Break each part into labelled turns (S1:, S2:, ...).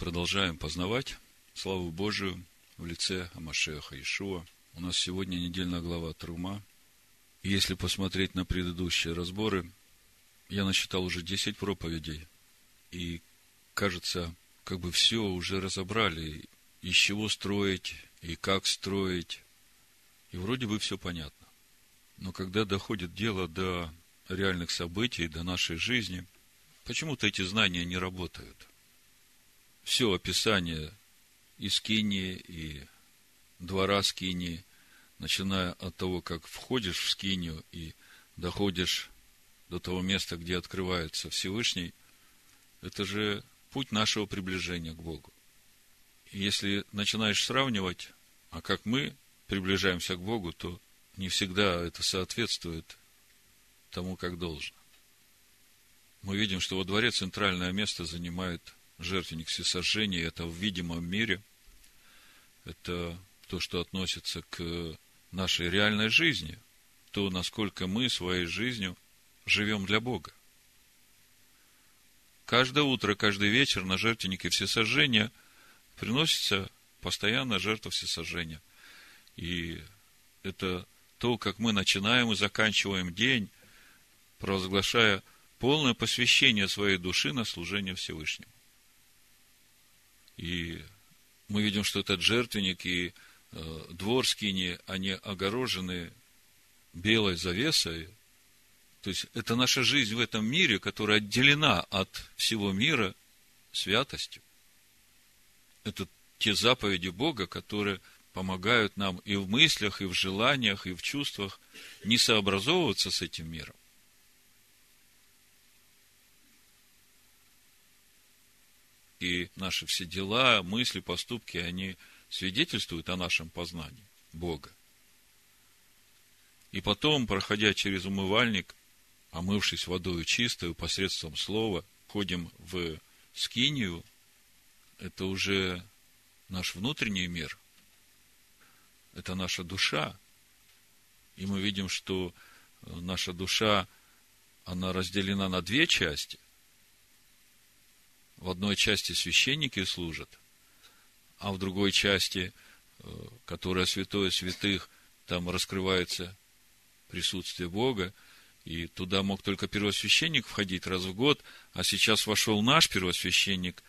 S1: продолжаем познавать славу Божию в лице Амашеха Ишуа. У нас сегодня недельная глава Трума. И если посмотреть на предыдущие разборы, я насчитал уже 10 проповедей. И, кажется, как бы все уже разобрали, из чего строить, и как строить. И вроде бы все понятно. Но когда доходит дело до реальных событий, до нашей жизни, почему-то эти знания не работают все описание и скинии, и двора скинии, начиная от того, как входишь в скинию и доходишь до того места, где открывается Всевышний, это же путь нашего приближения к Богу. И если начинаешь сравнивать, а как мы приближаемся к Богу, то не всегда это соответствует тому, как должно. Мы видим, что во дворе центральное место занимает жертвенник всесожжения, это в видимом мире, это то, что относится к нашей реальной жизни, то, насколько мы своей жизнью живем для Бога. Каждое утро, каждый вечер на жертвеннике всесожжения приносится постоянно жертва всесожжения. И это то, как мы начинаем и заканчиваем день, провозглашая полное посвящение своей души на служение Всевышнему. И мы видим, что этот жертвенник и э, двор скини, они огорожены белой завесой. То есть, это наша жизнь в этом мире, которая отделена от всего мира святостью. Это те заповеди Бога, которые помогают нам и в мыслях, и в желаниях, и в чувствах не сообразовываться с этим миром, и наши все дела, мысли, поступки, они свидетельствуют о нашем познании Бога. И потом, проходя через умывальник, омывшись водой чистой посредством слова, входим в скинию, это уже наш внутренний мир, это наша душа. И мы видим, что наша душа, она разделена на две части – в одной части священники служат, а в другой части, э, которая святое святых, там раскрывается присутствие Бога, и туда мог только первосвященник входить раз в год, а сейчас вошел наш первосвященник,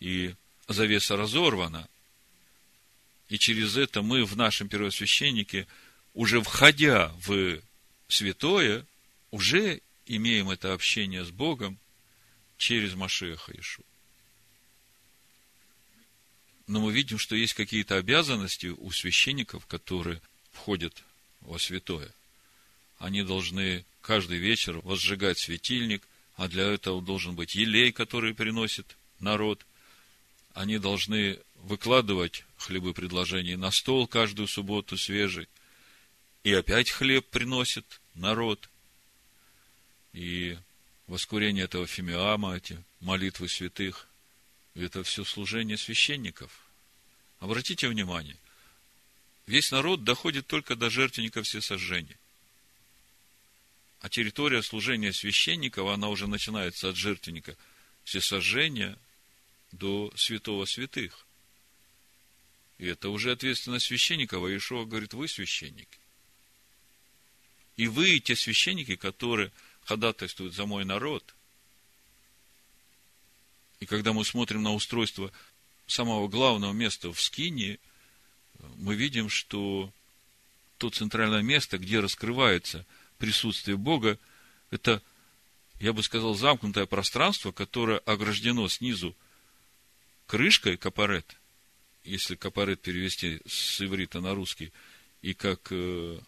S1: и завеса разорвана. И через это мы в нашем первосвященнике, уже входя в святое, уже имеем это общение с Богом через Машеха Ишу но мы видим, что есть какие-то обязанности у священников, которые входят во святое. Они должны каждый вечер возжигать светильник, а для этого должен быть елей, который приносит народ. Они должны выкладывать хлебы предложений на стол каждую субботу свежий. И опять хлеб приносит народ. И воскурение этого фимиама, эти молитвы святых – это все служение священников. Обратите внимание, весь народ доходит только до жертвенника всесожжения. А территория служения священников, она уже начинается от жертвенника всесожжения до святого святых. И это уже ответственность священников, а Иешуа говорит, вы священники. И вы, те священники, которые ходатайствуют за мой народ – и когда мы смотрим на устройство самого главного места в Скинии, мы видим, что то центральное место, где раскрывается присутствие Бога, это, я бы сказал, замкнутое пространство, которое ограждено снизу крышкой капарет, если капарет перевести с иврита на русский, и как э,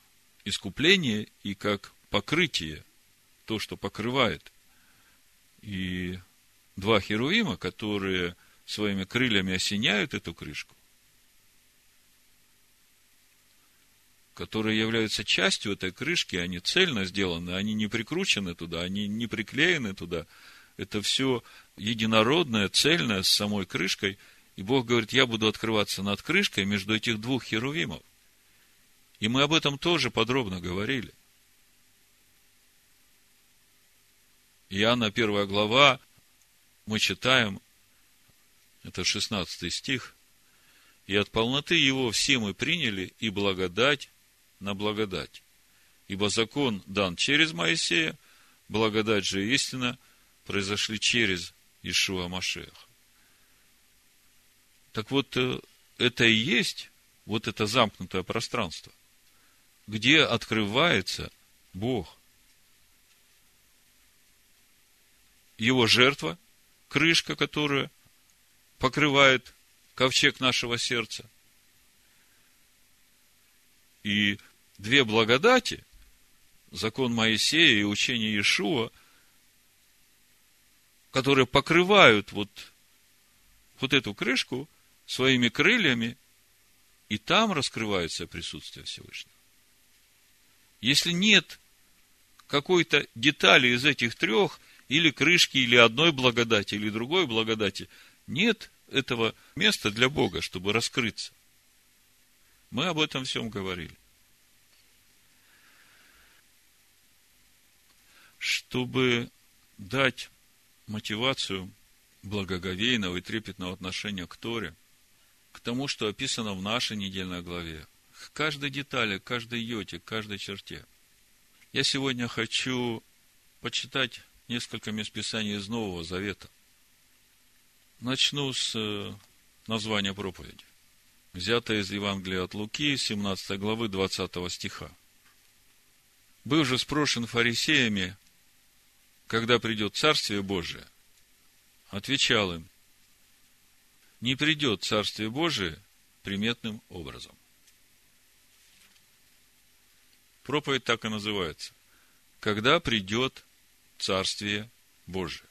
S1: искупление, и как покрытие, то, что покрывает. И два херувима, которые своими крыльями осеняют эту крышку, которые являются частью этой крышки, они цельно сделаны, они не прикручены туда, они не приклеены туда. Это все единородное, цельное с самой крышкой. И Бог говорит, я буду открываться над крышкой между этих двух херувимов. И мы об этом тоже подробно говорили. Иоанна первая глава, мы читаем Это 16 стих. И от полноты его все мы приняли и благодать на благодать. Ибо закон дан через Моисея, благодать же и истина произошли через Ишуа Машех. Так вот, э, это и есть вот это замкнутое пространство, где открывается Бог. Его жертва, крышка, которая покрывает ковчег нашего сердца. И две благодати, закон Моисея и учение Иешуа, которые покрывают вот, вот эту крышку своими крыльями, и там раскрывается присутствие Всевышнего. Если нет какой-то детали из этих трех, или крышки, или одной благодати, или другой благодати, нет этого места для Бога, чтобы раскрыться. Мы об этом всем говорили. Чтобы дать мотивацию благоговейного и трепетного отношения к Торе, к тому, что описано в нашей недельной главе, к каждой детали, к каждой йоте, к каждой черте. Я сегодня хочу почитать несколько мест Писания из Нового Завета. Начну с э, названия проповеди. Взято из Евангелия от Луки, 17 главы, 20 стиха. «Был же спрошен фарисеями, когда придет Царствие Божие, отвечал им, не придет Царствие Божие приметным образом. Проповедь так и называется. Когда придет Царствие Божие.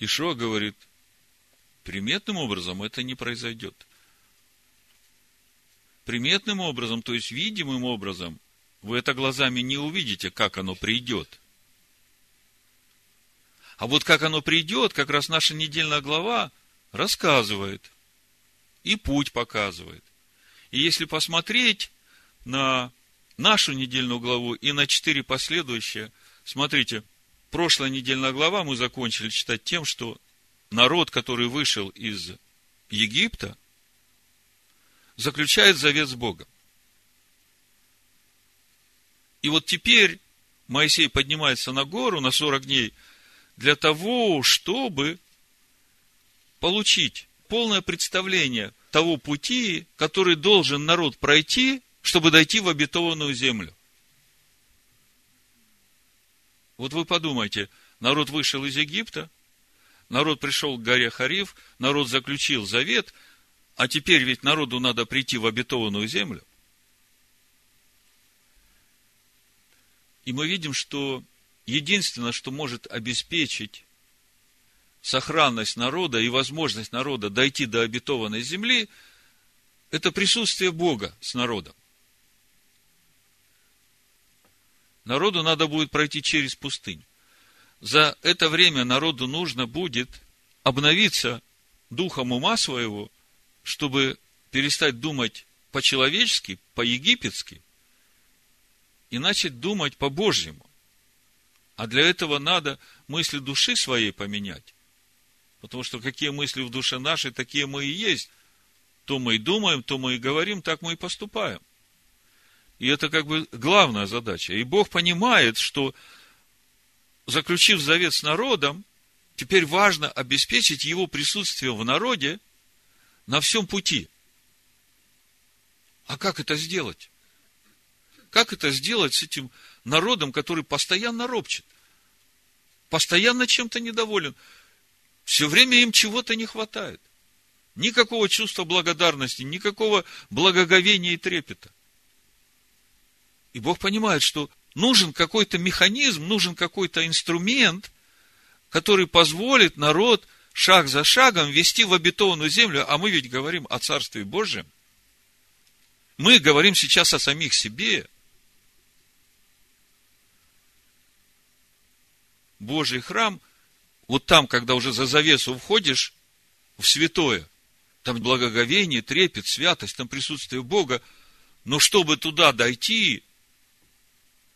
S1: Ишуа говорит, приметным образом это не произойдет. Приметным образом, то есть видимым образом, вы это глазами не увидите, как оно придет. А вот как оно придет, как раз наша недельная глава рассказывает. И путь показывает. И если посмотреть на нашу недельную главу и на четыре последующие, смотрите, прошлая недельная глава мы закончили читать тем, что народ, который вышел из Египта, заключает завет с Богом. И вот теперь Моисей поднимается на гору на 40 дней для того, чтобы получить полное представление того пути, который должен народ пройти, чтобы дойти в обетованную землю. Вот вы подумайте, народ вышел из Египта, народ пришел к горе Хариф, народ заключил завет, а теперь ведь народу надо прийти в обетованную землю. И мы видим, что единственное, что может обеспечить сохранность народа и возможность народа дойти до обетованной земли, это присутствие Бога с народом. Народу надо будет пройти через пустыню. За это время народу нужно будет обновиться духом ума своего, чтобы перестать думать по-человечески, по-египетски – и начать думать по-божьему. А для этого надо мысли души своей поменять. Потому что какие мысли в душе нашей, такие мы и есть. То мы и думаем, то мы и говорим, так мы и поступаем. И это как бы главная задача. И Бог понимает, что заключив завет с народом, теперь важно обеспечить его присутствие в народе на всем пути. А как это сделать? Как это сделать с этим народом, который постоянно ропчет? Постоянно чем-то недоволен. Все время им чего-то не хватает. Никакого чувства благодарности, никакого благоговения и трепета. И Бог понимает, что нужен какой-то механизм, нужен какой-то инструмент, который позволит народ шаг за шагом вести в обетованную землю, а мы ведь говорим о Царстве Божьем. Мы говорим сейчас о самих себе. Божий храм, вот там, когда уже за завесу входишь в святое, там благоговение, трепет, святость, там присутствие Бога, но чтобы туда дойти,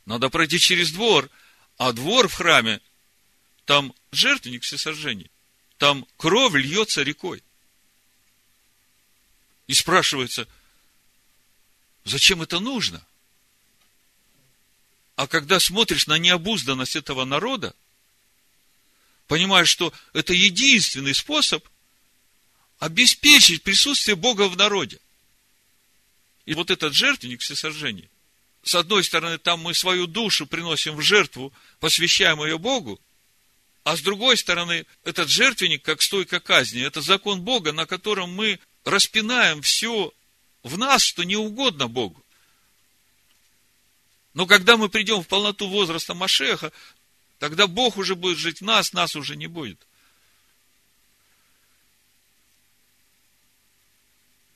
S1: надо пройти через двор, а двор в храме Там жертвенник всесожжений. Там кровь льется рекой. И спрашивается, зачем это нужно? А когда смотришь на необузданность этого народа, понимаешь, что это единственный способ обеспечить присутствие Бога в народе. И вот этот жертвенник всесожжения, с одной стороны, там мы свою душу приносим в жертву, посвящаем ее Богу, а с другой стороны, этот жертвенник, как стойка казни, это закон Бога, на котором мы распинаем все в нас, что не угодно Богу. Но когда мы придем в полноту возраста Машеха, тогда Бог уже будет жить в нас, нас уже не будет.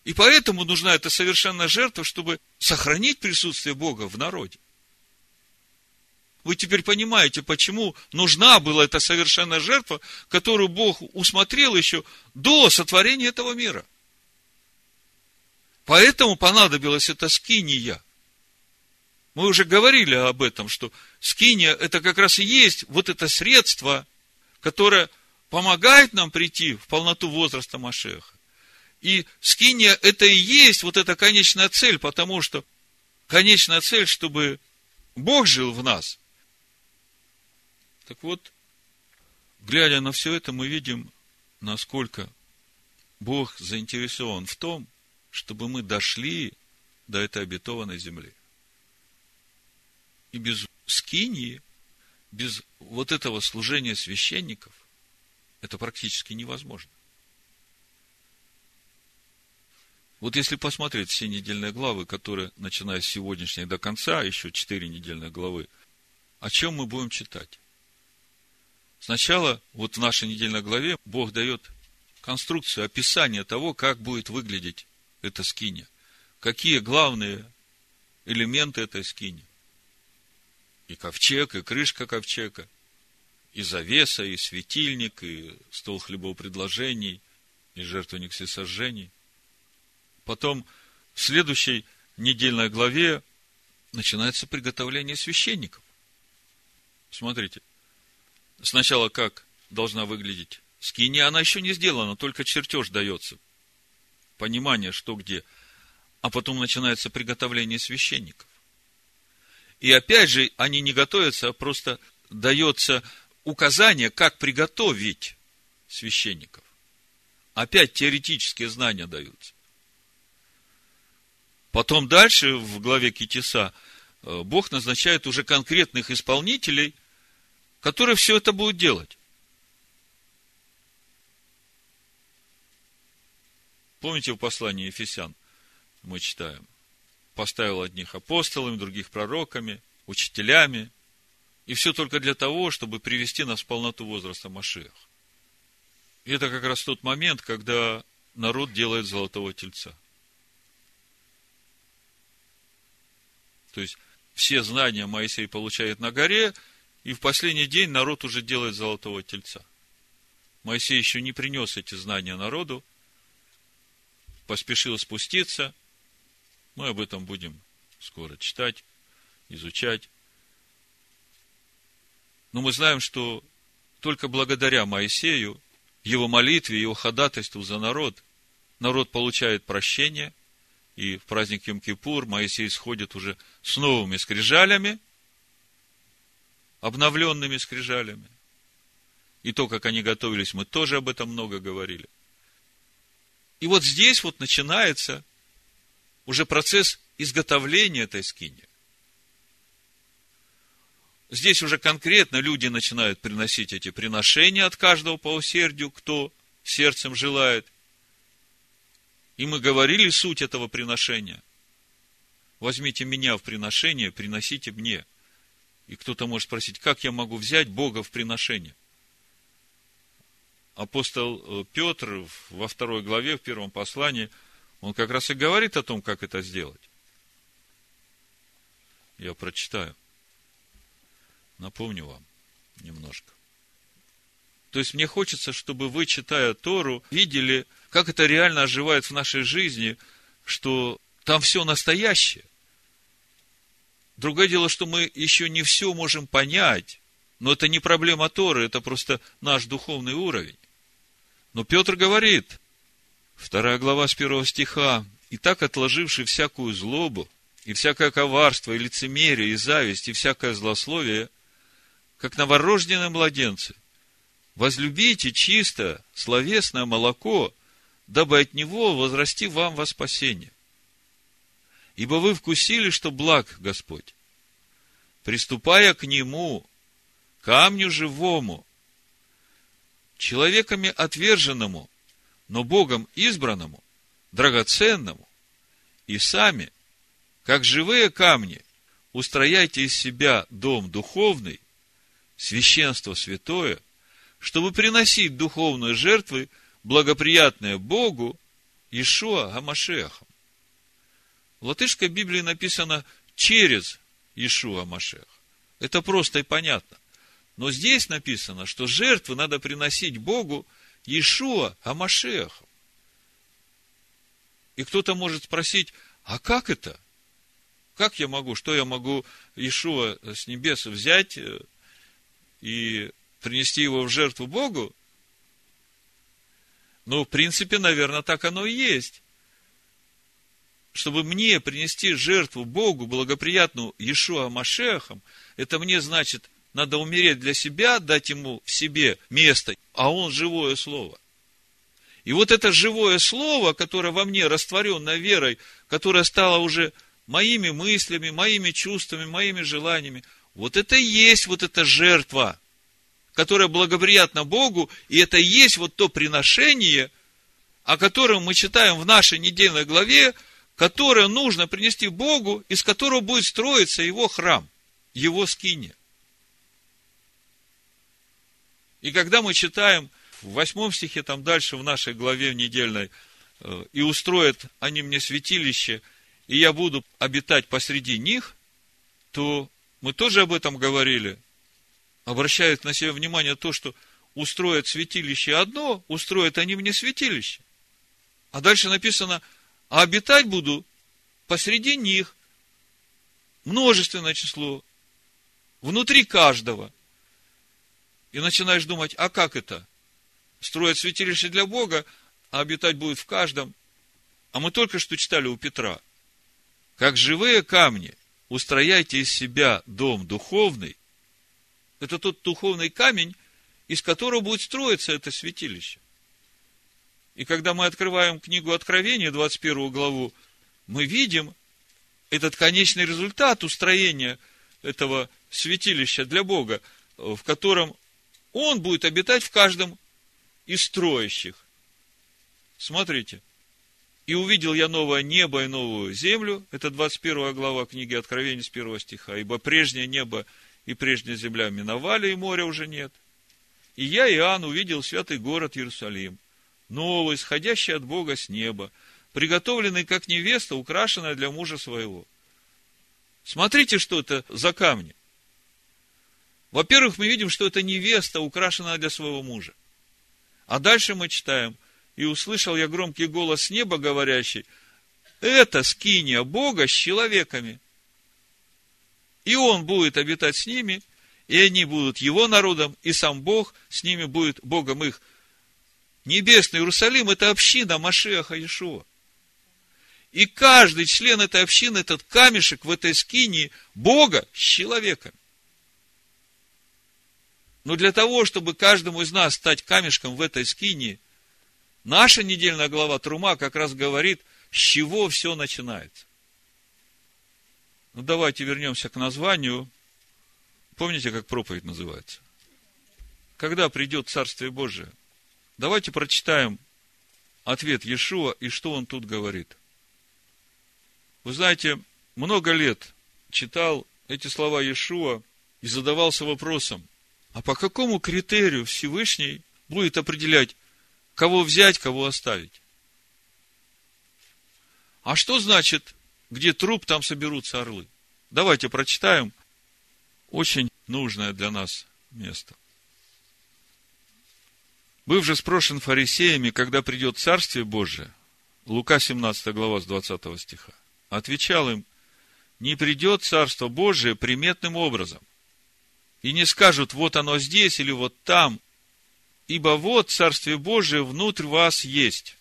S1: И поэтому нужна эта совершенная жертва, чтобы сохранить присутствие Бога в народе. Вы теперь понимаете, почему нужна была эта совершенная жертва, которую Бог усмотрел еще до сотворения этого мира. Поэтому понадобилась эта скиния. Мы уже говорили об этом, что скиния это как раз и есть вот это средство, которое помогает нам прийти в полноту возраста Машеха. И скиния это и есть вот эта конечная цель, потому что конечная цель, чтобы Бог жил в нас. Так вот, глядя на все это, мы видим, насколько Бог заинтересован в том, чтобы мы дошли до этой обетованной земли. И без скинии, без вот этого служения священников, это практически невозможно. Вот если посмотреть все недельные главы, которые, начиная с сегодняшней до конца, еще четыре недельные главы, о чем мы будем читать? Сначала, вот в нашей недельной главе, Бог дает конструкцию, описание того, как будет выглядеть эта скиня. Какие главные элементы этой скини. И ковчег, и крышка ковчега, и завеса, и светильник, и стол хлебопредложений, и жертвенник всесожжений – Потом в следующей недельной главе начинается приготовление священников. Смотрите. Сначала как должна выглядеть скиния, она еще не сделана, только чертеж дается. Понимание, что где. А потом начинается приготовление священников. И опять же, они не готовятся, а просто дается указание, как приготовить священников. Опять теоретические знания даются. Потом дальше, в главе Китиса, э, Бог назначает уже конкретных исполнителей, которые все это будут делать. Помните в послании Ефесян мы читаем? Поставил одних апостолами, других пророками, учителями. И все только для того, чтобы привести нас в полноту возраста Машех. И это как раз тот момент, когда народ делает золотого тельца – То есть, все знания Моисей получает на горе, и в последний день народ уже делает золотого тельца. Моисей еще не принес эти знания народу, поспешил спуститься. Мы об этом будем скоро читать, изучать. Но мы знаем, что только благодаря Моисею, его молитве, его ходатайству за народ, народ получает прощение, и в праздник Йом-Кипур Моисей сходит уже с новыми скрижалями, обновленными скрижалями. И то, как они готовились, мы тоже об этом много говорили. И вот здесь вот начинается уже процесс изготовления этой скини. Здесь уже конкретно люди начинают приносить эти приношения от каждого по усердию, кто сердцем желает – и мы говорили суть этого приношения. Возьмите меня в приношение, приносите мне. И кто-то может спросить, как я могу взять Бога в приношение? Апостол э, Петр во второй главе, в первом послании, он как раз и говорит о том, как это сделать. Я прочитаю. Напомню вам немножко. То есть мне хочется, чтобы вы, читая Тору, видели, как это реально оживает в нашей жизни, что там все настоящее. Другое дело, что мы еще не все можем понять, Но это не проблема Торы, это просто наш духовный уровень. Но Петр говорит, вторая глава с первого стиха, «И так отложивший всякую злобу, и всякое коварство, и лицемерие, и зависть, и всякое злословие, как новорожденные младенцы, возлюбите чисто словесное молоко, дабы от него возрасти вам во спасение. Ибо вы вкусили, что благ Господь. Приступая к нему, камню живому, человеками отверженному, но Богом избранному, драгоценному, и сами, как живые камни, устрояйте из себя дом духовный, священство святое, чтобы приносить духовные жертвы, благоприятные Богу, Ишуа Гамашехом. В латышской Библии написано через Ишуа Машех. Это просто и понятно. Но здесь написано, что жертвы надо приносить Богу Иешуа Амашехом. И кто-то может спросить, а как это? Как я могу, что я могу Иешуа с небес взять э, и принести его в жертву Богу? Ну, в принципе, наверное, так оно и есть. Чтобы мне принести жертву Богу, благоприятную Иешуа Машехом, это мне значит надо умереть для себя, дать ему в себе место, а он живое слово. И вот это живое слово, которое во мне растворенное верой, которое стало уже моими мыслями, моими чувствами, моими желаниями, вот это и есть вот эта жертва, которая благоприятна Богу, и это и есть вот то приношение, о котором мы читаем в нашей недельной главе, которое нужно принести Богу, из которого будет строиться его храм, его скиния. И когда мы читаем в восьмом стихе, там дальше в нашей главе в недельной, э, и устроят они мне святилище, и я буду обитать посреди них, то мы тоже об этом говорили. Обращают на себя внимание то, что устроят святилище одно, устроят они мне святилище. А дальше написано, а обитать буду посреди них множественное число, внутри каждого – и начинаешь думать, а как это? Строят святилище для Бога, а обитать будет в каждом. А мы только что читали у Петра. Как живые камни, устрояйте из себя дом духовный. Это тот духовный камень, из которого будет строиться это святилище. И когда мы открываем книгу Откровения, 21 главу, мы видим этот конечный результат устроения этого святилища для Бога, в котором он будет обитать в каждом из строящих. Смотрите. И увидел я новое небо и новую землю. Это 21 глава книги Откровения с 1 стиха. Ибо прежнее небо и прежняя земля миновали, и моря уже нет. И я, Иоанн, увидел святый город Иерусалим, новый, сходящий от Бога с неба, приготовленный как невеста, украшенная для мужа своего. Смотрите, что это за камни. Во-первых, мы видим, что это невеста, украшенная для своего мужа. А дальше мы читаем, и услышал я громкий голос с неба, говорящий, это скиния Бога с человеками. И он будет обитать с ними, и они будут его народом, и сам Бог с ними будет Богом их. Небесный Иерусалим – это община Машеха Иешуа. И каждый член этой общины, этот камешек в этой скинии Бога с человеком. Но для того, чтобы каждому из нас стать камешком в этой скине, наша недельная глава Трума как раз говорит, с чего все начинается. Ну, давайте вернемся к названию. Помните, как проповедь называется? Когда придет Царствие Божие? Давайте прочитаем ответ Иешуа и что он тут говорит. Вы знаете, много лет читал эти слова Иешуа и задавался вопросом, а по какому критерию Всевышний будет определять, кого взять, кого оставить? А что значит, где труп, там соберутся орлы? Давайте прочитаем очень нужное для нас место. Быв же спрошен фарисеями, когда придет Царствие Божие, Лука 17 глава с 20 стиха, отвечал им, не придет Царство Божие приметным образом, и не скажут, вот оно здесь или вот там, ибо вот Царствие Божие внутрь вас есть.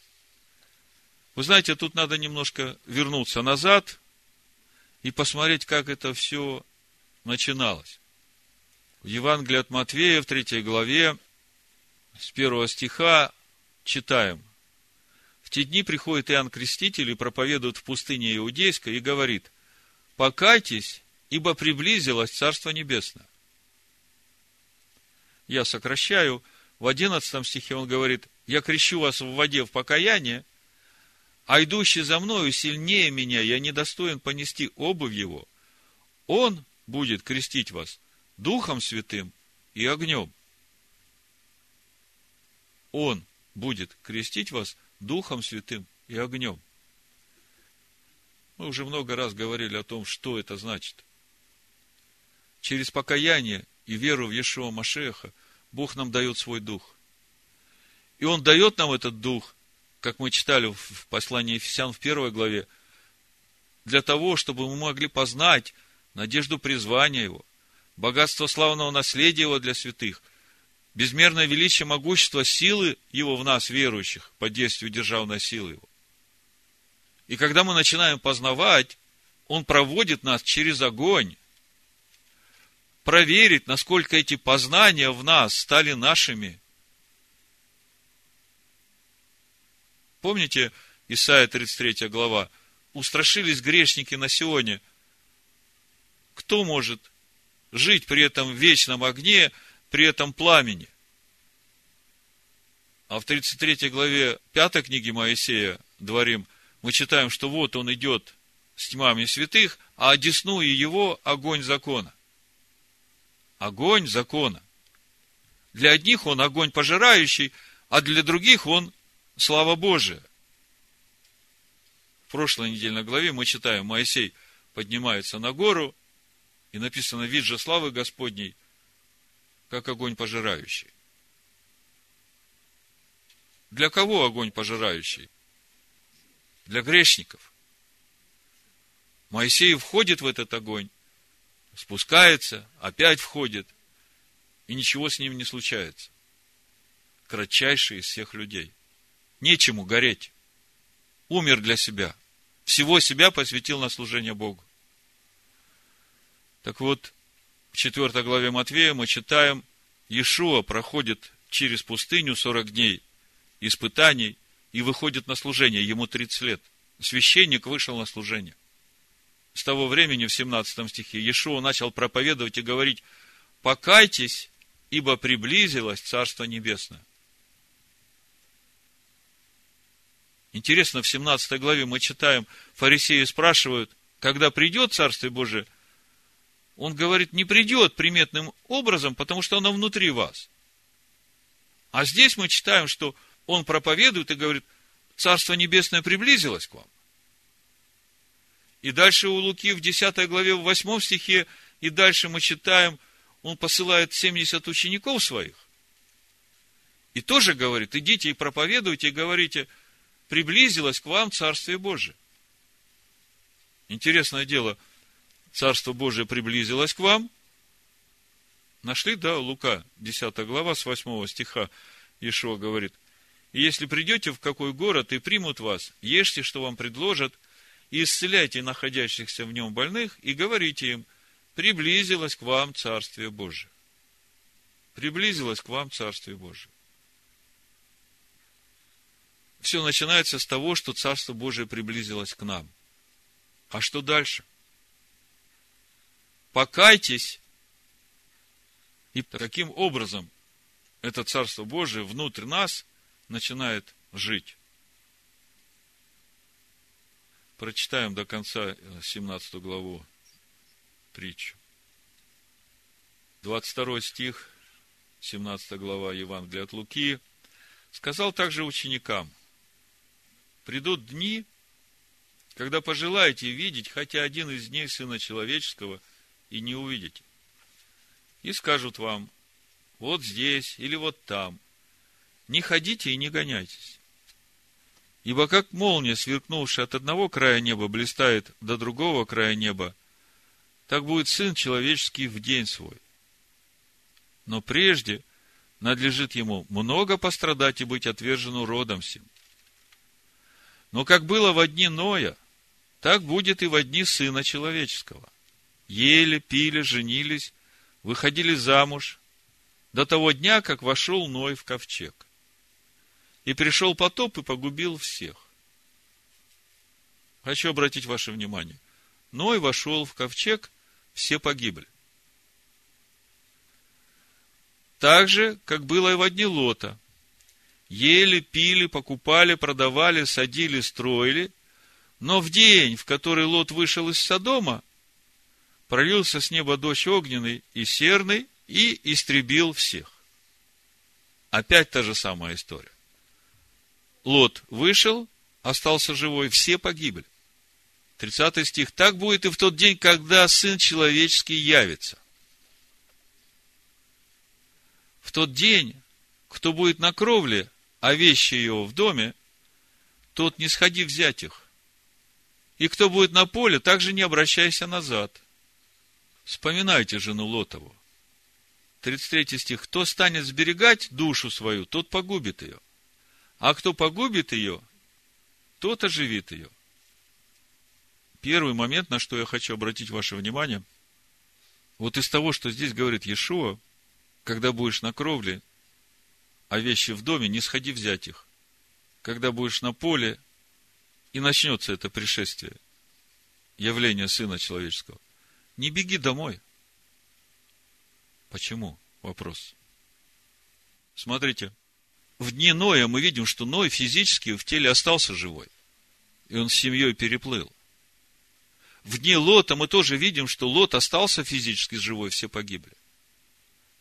S1: Вы знаете, тут надо немножко вернуться назад и посмотреть, как это все начиналось. В Евангелии от Матвея в третьей главе с первого стиха читаем. В те дни приходит Иоанн Креститель и проповедует в пустыне Иудейской и говорит, покайтесь, ибо приблизилось Царство Небесное. Я сокращаю. В одиннадцатом стихе он говорит, я крещу вас в воде в покаяние, а идущий за мною сильнее меня, я недостоин понести обувь его. Он будет крестить вас Духом Святым и огнем. Он будет крестить вас Духом Святым и огнем. Мы уже много раз говорили о том, что это значит. Через покаяние и веру в Иешуа Машеха Бог нам дает свой Дух. И Он дает нам этот Дух, как мы читали в послании Ефесян в первой главе, для того, чтобы мы могли познать надежду призвания Его, богатство славного наследия Его для святых, безмерное величие, могущество, силы Его в нас, верующих, под действием державной силы Его. И когда мы начинаем познавать, Он проводит нас через огонь, проверить, насколько эти познания в нас стали нашими. Помните, Исайя 33 глава, устрашились грешники на сегодня. Кто может жить при этом вечном огне, при этом пламени. А в 33 главе 5 книги Моисея, дворим, мы читаем, что вот он идет с тьмами святых, а одесную его огонь закона. Огонь закона. Для одних он огонь пожирающий, а для других он слава Божия. В прошлой недельной главе мы читаем, Моисей поднимается на гору, и написано, вид же славы Господней – как огонь пожирающий. Для кого огонь пожирающий? Для грешников. Моисей входит в этот огонь, спускается, опять входит, и ничего с ним не случается. Кратчайший из всех людей. Нечему гореть. Умер для себя. Всего себя посвятил на служение Богу. Так вот, в 4 главе Матвея мы читаем, Иешуа проходит через пустыню 40 дней испытаний и выходит на служение. Ему 30 лет. Священник вышел на служение. С того времени, в 17 стихе, Иешуа начал проповедовать и говорить, покайтесь, ибо приблизилось Царство Небесное. Интересно, в 17 главе мы читаем, фарисеи спрашивают, когда придет Царствие Божие – он говорит, не придет приметным образом, потому что оно внутри вас. А здесь мы читаем, что он проповедует и говорит, Царство Небесное приблизилось к вам. И дальше у Луки в 10 главе, в 8 стихе, и дальше мы читаем, он посылает 70 учеников своих. И тоже говорит, идите и проповедуйте, и говорите, приблизилось к вам Царствие Божие. Интересное дело – Царство Божие приблизилось к вам. Нашли, да, Лука, 10 глава, с 8 стиха, Ишуа говорит, и если придете в какой город и примут вас, ешьте, что вам предложат, и исцеляйте находящихся в нем больных, и говорите им, приблизилось к вам Царствие Божие. Приблизилось к вам Царствие Божие. Все начинается с того, что Царство Божие приблизилось к нам. А что дальше? покайтесь. И таким образом это Царство Божие внутрь нас начинает жить. Прочитаем до конца 17 э, главу притчу. 22 стих, 17 глава Евангелия от Луки. Сказал также ученикам, придут дни, когда пожелаете видеть хотя один из дней Сына Человеческого – и не увидите. И скажут вам, вот здесь или вот там. Не ходите и не гоняйтесь. Ибо как молния, сверкнувшая от одного края неба, блистает до другого края неба, так будет Сын Человеческий в день свой. Но прежде надлежит ему много пострадать и быть отвержену родом всем. Но как было в дни Ноя, так будет и в дни Сына Человеческого. Ели, пили, женились, выходили замуж, до того дня, как вошел Ной в ковчег. И пришел потоп и погубил всех. Хочу обратить ваше внимание. Ной вошел в ковчег, все погибли. Так же, как было и в дни Лота. Ели, пили, покупали, продавали, садили, строили. Но в день, в который Лот вышел из Содома, пролился с неба дождь огненный и серный и истребил всех. Опять та же самая история. Лот вышел, остался живой, все погибли. 30 стих. Так будет и в тот день, когда Сын Человеческий явится. В тот день, кто будет на кровле, а вещи его в доме, тот не сходи взять их. И кто будет на поле, также не обращайся назад. Вспоминайте жену Лотову. 33 стих. Кто станет сберегать душу свою, тот погубит ее. А кто погубит ее, тот оживит ее. Первый момент, на что я хочу обратить ваше внимание, вот из того, что здесь говорит Иешуа, когда будешь на кровле, а вещи в доме, не сходи взять их. Когда будешь на поле, и начнется это пришествие, явление Сына Человеческого. Не беги домой. Почему? Вопрос. Смотрите, в дни Ноя мы видим, что Ной физически в теле остался живой. И он с семьей переплыл. В дни Лота мы тоже видим, что Лот остался физически живой, все погибли.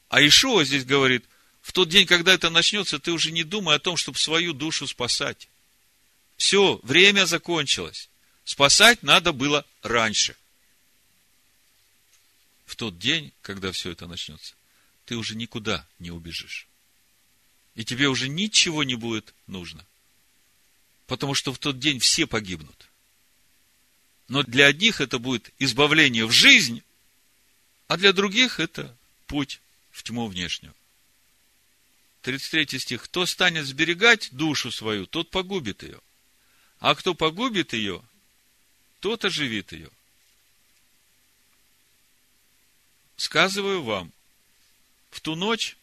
S1: А Ишуа здесь говорит, в тот день, когда это начнется, ты уже не думай о том, чтобы свою душу спасать. Все, время закончилось. Спасать надо было раньше. В тот день, когда все это начнется, ты уже никуда не убежишь. И тебе уже ничего не будет нужно. Потому что в тот день все погибнут. Но для одних это будет избавление в жизнь, а для других это путь в тьму внешнюю. 33 стих. Кто станет сберегать душу свою, тот погубит ее. А кто погубит ее, тот оживит ее. Сказываю вам, в ту ночь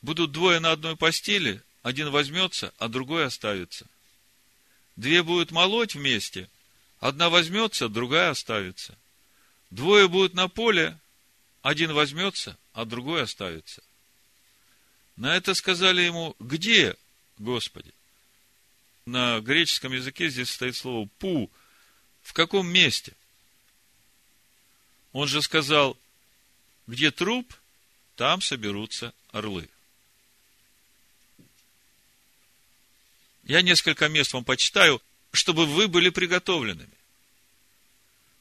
S1: будут двое на одной постели, один возьмется, а другой оставится. Две будут молоть вместе – Одна возьмется, другая оставится. Двое будут на поле, один возьмется, а другой оставится. На это сказали ему, где, Господи? На греческом языке здесь стоит слово «пу». В каком месте? Он же сказал, где труп, там соберутся орлы. Я несколько мест вам почитаю, чтобы вы были приготовленными.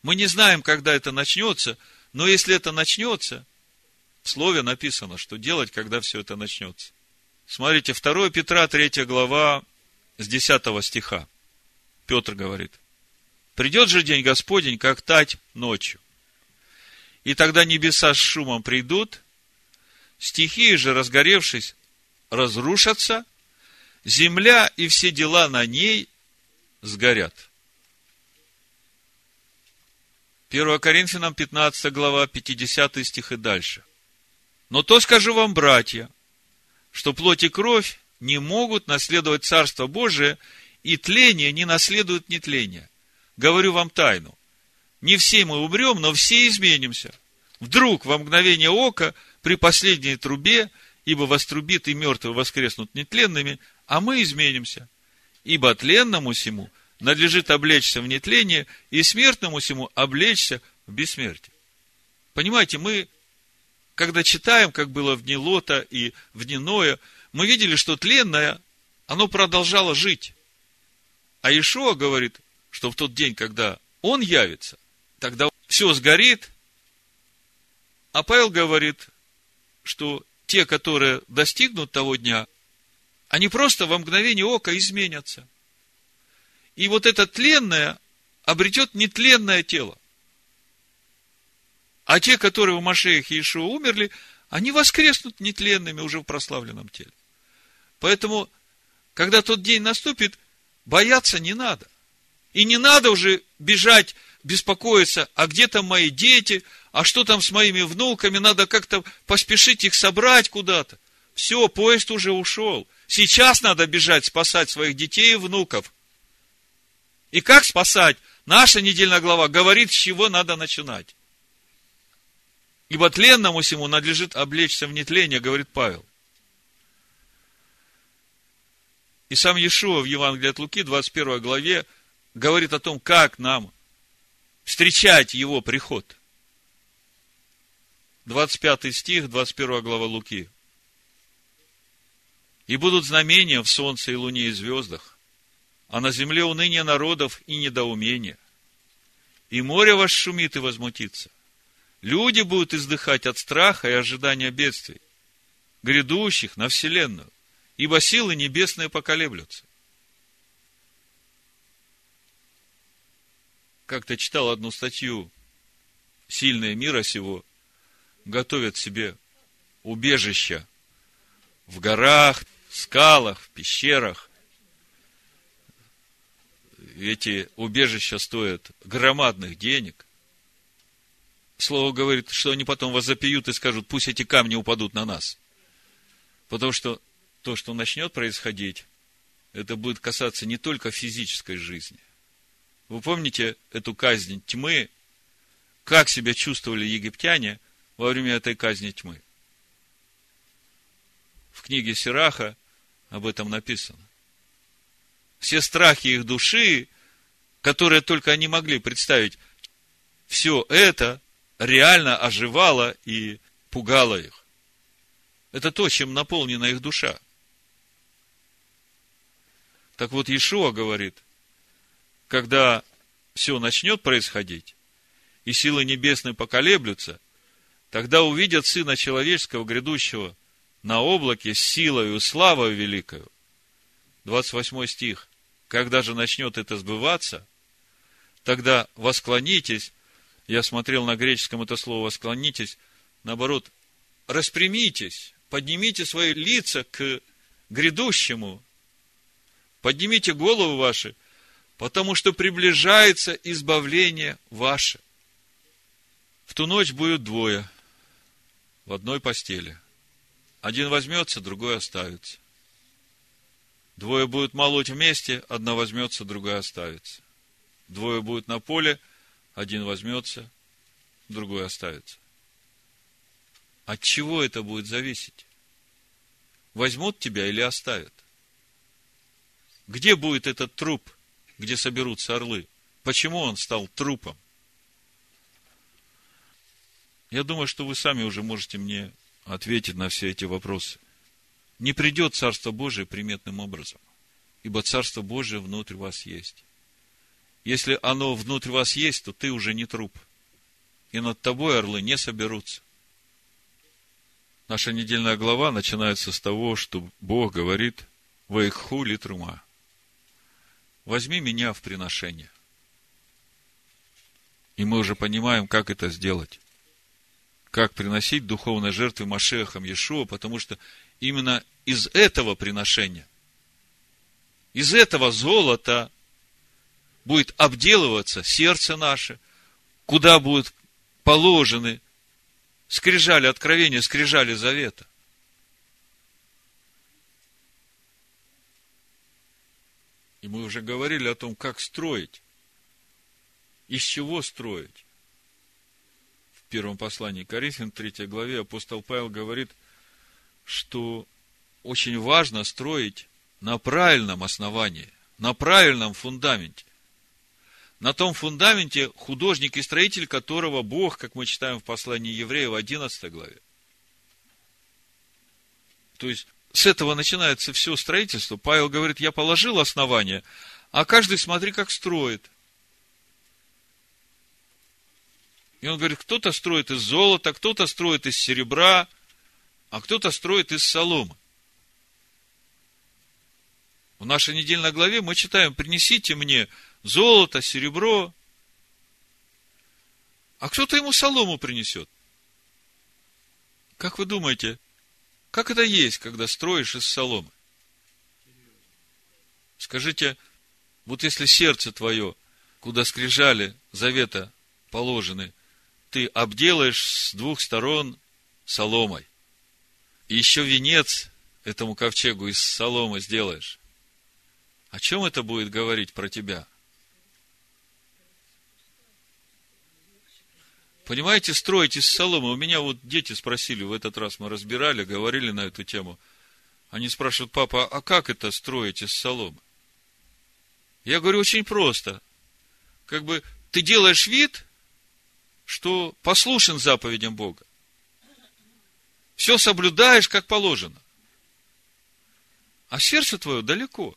S1: Мы не знаем, когда это начнется, но если это начнется, в слове написано, что делать, когда все это начнется. Смотрите, 2 Петра, 3 глава, с 10 стиха. Петр говорит, «Придет же день Господень, как тать ночью. И тогда небеса с шумом придут, стихии же, разгоревшись, разрушатся, земля и все дела на ней сгорят. 1 Коринфянам 15 глава, 50 стих и дальше. Но то скажу вам, братья, что плоть и кровь не могут наследовать Царство Божие, и тление не наследует нетление. Говорю вам тайну. Не все мы умрем, но все изменимся. Вдруг во мгновение ока при последней трубе, ибо вострубит и мертвые воскреснут нетленными, а мы изменимся – Ибо тленному сему надлежит облечься в нетление, и смертному сему облечься в бессмертие. Понимаете, мы, когда читаем, как было в дни Лота и в дни Ноя, мы видели, что тленное, оно продолжало жить. А Ишуа говорит, что в тот день, когда он явится, тогда все сгорит. А Павел говорит, что те, которые достигнут того дня, они просто во мгновение ока изменятся. И вот это тленное обретет нетленное тело. А те, которые в Машеях Иешуа умерли, они воскреснут нетленными уже в прославленном теле. Поэтому, когда тот день наступит, бояться не надо. И не надо уже бежать, беспокоиться, а где там мои дети, а что там с моими внуками, надо как-то поспешить их собрать куда-то. Все, поезд уже ушел. Сейчас надо бежать, спасать своих детей и внуков. И как спасать? Наша недельная глава говорит, с чего надо начинать. Ибо тленному всему надлежит облечься в нетление, говорит Павел. И сам Иешуа в Евангелии от Луки, 21 главе, говорит о том, как нам встречать его приход. 25 стих, 21 глава Луки. И будут знамения в солнце и луне и звездах, а на земле уныние народов и недоумение. И море ваш шумит и возмутится. Люди будут издыхать от страха и ожидания бедствий, грядущих на вселенную, ибо силы небесные поколеблются. Как-то читал одну статью «Сильные мира сего готовят себе убежища в горах, скалах, в пещерах. Эти убежища стоят громадных денег – Слово говорит, что они потом вас запьют и скажут, пусть эти камни упадут на нас. Потому что то, что начнет происходить, это будет касаться не только физической жизни. Вы помните эту казнь тьмы? Как себя чувствовали египтяне во время этой казни тьмы? В книге Сираха об этом написано. Все страхи их души, которые только они могли представить, все это реально оживала и пугала их. Это то, чем наполнена их душа. Так вот, Иешуа говорит, когда все начнет происходить, и силы небесные поколеблются, тогда увидят Сына Человеческого, грядущего на облаке с силою и славою великою. 28 стих. Когда же начнет это сбываться, тогда восклонитесь я смотрел на греческом это слово «склонитесь», наоборот, распрямитесь, поднимите свои лица к грядущему, поднимите голову ваши, потому что приближается избавление ваше. В ту ночь будет двое в одной постели. Один возьмется, другой оставится. Двое будут молоть вместе, одна возьмется, другая оставится. Двое будут на поле – один возьмется, другой оставится. От чего это будет зависеть? Возьмут тебя или оставят? Где будет этот труп, где соберутся орлы? Почему он стал трупом? Я думаю, что вы сами уже можете мне ответить на все эти вопросы. Не придет Царство Божие приметным образом, ибо Царство Божие внутрь вас есть. Если оно внутрь вас есть, то ты уже не труп. И над тобой орлы не соберутся. Наша недельная глава начинается с того, что Бог говорит «Ваиху литрума» «Возьми меня в приношение». И мы уже понимаем, как это сделать. Как приносить духовные жертвы Машехам Иешуа, потому что именно из этого приношения, из этого золота будет обделываться сердце наше, куда будут положены скрижали откровения, скрижали завета. И мы уже говорили о том, как строить, из чего строить. В первом послании Коринфян, 3 главе, апостол Павел говорит, что очень важно строить на правильном основании, на правильном фундаменте на том фундаменте художник и строитель которого Бог, как мы читаем в послании евреев в 11 главе. То есть, с этого начинается все строительство. Павел говорит, я положил основание, а каждый смотри, как строит. И он говорит, кто-то строит из золота, кто-то строит из серебра, а кто-то строит из соломы. В нашей недельной главе мы читаем, принесите мне золото, серебро. А кто-то ему солому принесет. Как вы думаете, как это есть, когда строишь из соломы? Скажите, вот если сердце твое, куда скрижали завета положены, ты обделаешь с двух сторон соломой, и еще венец этому ковчегу из соломы сделаешь, о чем это будет говорить про тебя? Понимаете, строить из соломы. У меня вот дети спросили, в этот раз мы разбирали, говорили на эту тему. Они спрашивают, папа, а как это строить из соломы? Я говорю, очень просто. Как бы ты делаешь вид, что послушен заповедям Бога. Все соблюдаешь, как положено. А сердце твое далеко.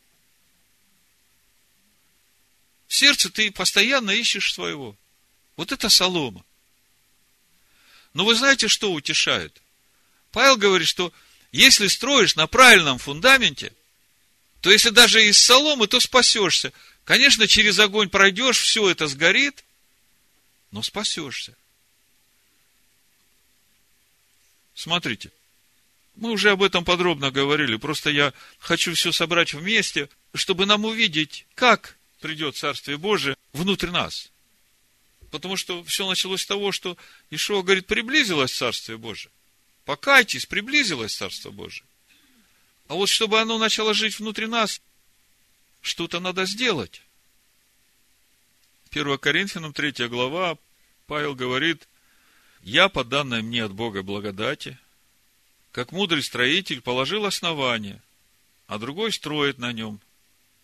S1: В сердце ты постоянно ищешь своего. Вот это солома. Но вы знаете, что утешает? Павел говорит, что если строишь на правильном фундаменте, то если даже из соломы, то спасешься. Конечно, через огонь пройдешь, все это сгорит, но спасешься. Смотрите, мы уже об этом подробно говорили, просто я хочу все собрать вместе, чтобы нам увидеть, как придет Царствие Божие внутрь нас. Потому что все началось с того, что Ишуа говорит, приблизилось Царствие Божие. Покайтесь, приблизилось Царство Божие. А вот чтобы оно начало жить внутри нас, что-то надо сделать. 1 Коринфянам 3 глава, Павел говорит, «Я, по данной мне от Бога благодати, как мудрый строитель, положил основание, а другой строит на нем.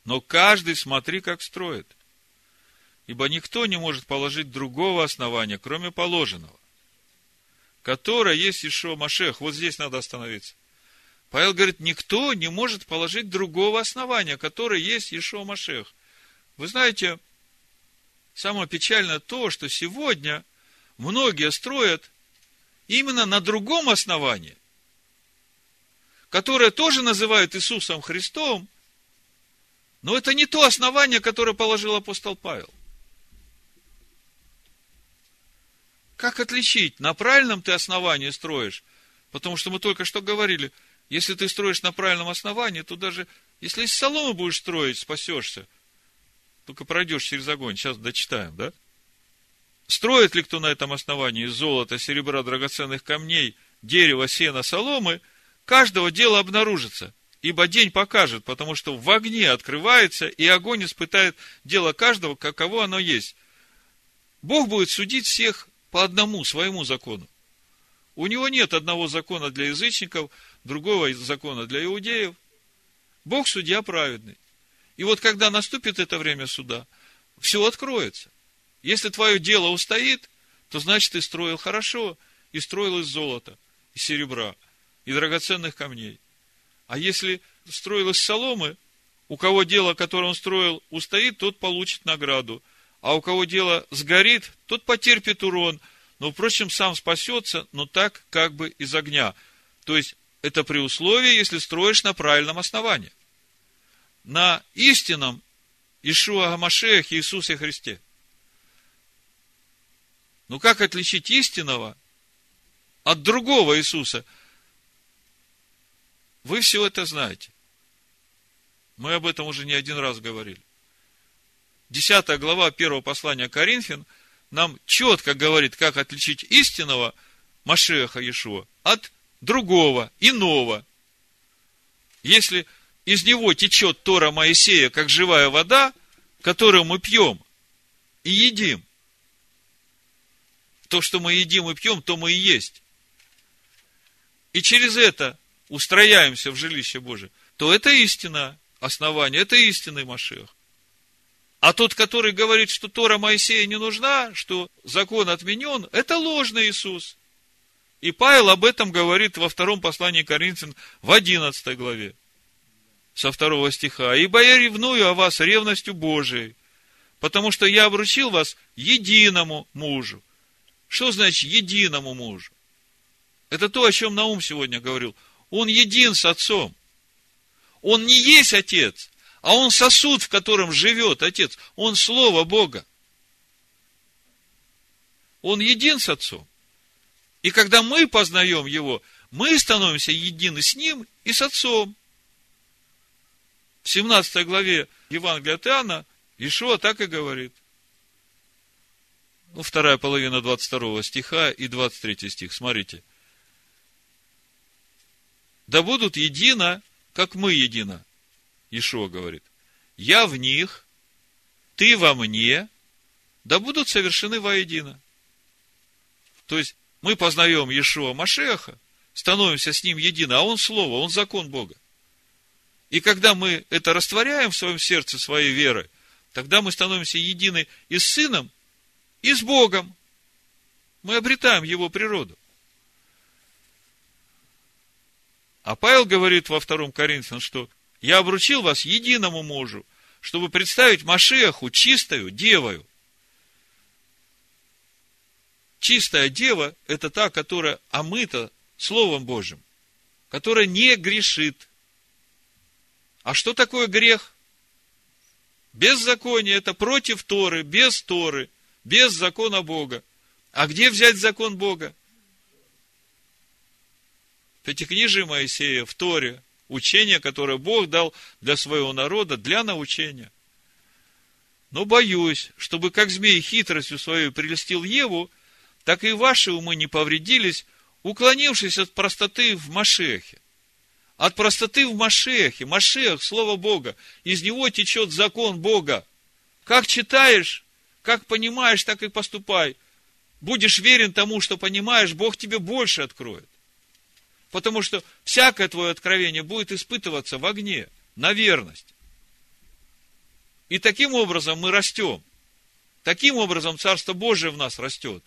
S1: Но каждый смотри, как строит ибо никто не может положить другого основания, кроме положенного, которое есть Ишо Машех. Вот здесь надо остановиться. Павел говорит, никто не может положить другого основания, которое есть Ишо Машех. Вы знаете, самое печальное то, что сегодня многие строят именно на другом основании, которое тоже называют Иисусом Христом, но это не то основание, которое положил апостол Павел. Как отличить, на правильном ты основании строишь? Потому что мы только что говорили, если ты строишь на правильном основании, то даже если из соломы будешь строить, спасешься. Только пройдешь через огонь. Сейчас дочитаем, да? Строит ли кто на этом основании из золота, серебра, драгоценных камней, дерева, сена, соломы, каждого дело обнаружится. Ибо день покажет, потому что в огне открывается, и огонь испытает дело каждого, каково оно есть. Бог будет судить всех по одному своему закону. У него нет одного закона для язычников, другого закона для иудеев. Бог судья праведный. И вот когда наступит это время суда, все откроется. Если твое дело устоит, то значит ты строил хорошо, и строил из золота, и серебра, и драгоценных камней. А если строил из соломы, у кого дело, которое он строил, устоит, тот получит награду а у кого дело сгорит, тот потерпит урон, но, впрочем, сам спасется, но так, как бы из огня. То есть, это при условии, если строишь на правильном основании. На истинном Ишуа Гамашеях Иисусе Христе. Ну, как отличить истинного от другого Иисуса? Вы все это знаете. Мы об этом уже не один раз говорили. 10 глава первого послания Коринфян нам четко говорит, как отличить истинного Машеха Иешуа от другого, иного. Если из него течет Тора Моисея, как живая вода, которую мы пьем и едим, то, что мы едим и пьем, то мы и есть. И через это устрояемся в жилище Божие, то это истина основание, это истинный Машех. А тот, который говорит, что Тора Моисея не нужна, что закон отменен, это ложный Иисус. И Павел об этом говорит во втором послании Коринфян в 11 главе, со второго стиха. «Ибо я ревную о вас ревностью Божией, потому что я обручил вас единому мужу». Что значит единому мужу? Это то, о чем Наум сегодня говорил. Он един с отцом. Он не есть отец, а он сосуд, в котором живет Отец. Он Слово Бога. Он един с Отцом. И когда мы познаем Его, мы становимся едины с Ним и с Отцом. В 17 главе Евангелия от Иоанна Ишуа так и говорит. Ну, вторая половина 22 стиха и 23 стих. Смотрите. Да будут едино, как мы едино. Ишуа говорит. Я в них, ты во мне, да будут совершены воедино. То есть, мы познаем Иешуа Машеха, становимся с ним едино, а он Слово, он закон Бога. И когда мы это растворяем в своем сердце своей веры, тогда мы становимся едины и с Сыном, и с Богом. Мы обретаем Его природу. А Павел говорит во втором Коринфянам, что я обручил вас единому мужу, чтобы представить Машеху чистою девою. Чистая дева – это та, которая омыта Словом Божьим, которая не грешит. А что такое грех? Беззаконие – это против Торы, без Торы, без закона Бога. А где взять закон Бога? Пятикнижие Моисея в Торе, учение, которое Бог дал для своего народа, для научения. Но боюсь, чтобы как змей хитростью своей прелестил Еву, так и ваши умы не повредились, уклонившись от простоты в Машехе. От простоты в Машехе. Машех, Слово Бога. Из него течет закон Бога. Как читаешь, как понимаешь, так и поступай. Будешь верен тому, что понимаешь, Бог тебе больше откроет. Потому что всякое твое откровение будет испытываться в огне, на верность. И таким образом мы растем. Таким образом Царство Божие в нас растет.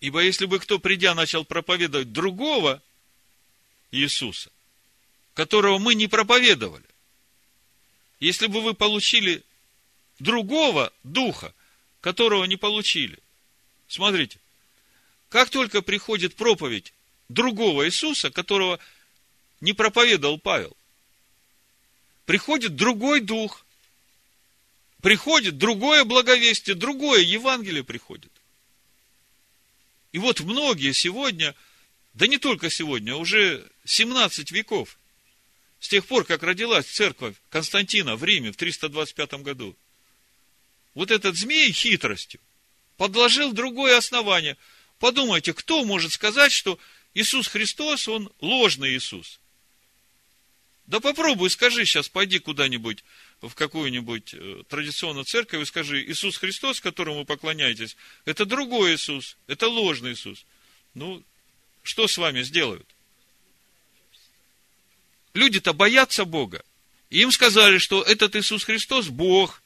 S1: Ибо если бы кто, придя, начал проповедовать другого Иисуса, которого мы не проповедовали, если бы вы получили другого духа, которого не получили, смотрите, как только приходит проповедь другого Иисуса, которого не проповедовал Павел, приходит другой дух, приходит другое благовестие, другое Евангелие приходит. И вот многие сегодня, да не только сегодня, уже 17 веков, с тех пор, как родилась церковь Константина в Риме в 325 году, вот этот змей хитростью подложил другое основание. Подумайте, кто может сказать, что Иисус Христос, Он ложный Иисус? Да попробуй, скажи сейчас, пойди куда-нибудь в какую-нибудь э, традиционную церковь и скажи, Иисус Христос, которому вы поклоняетесь, это другой Иисус, это ложный Иисус. Ну, что с вами сделают? Люди-то боятся Бога. Им сказали, что этот Иисус Христос Бог,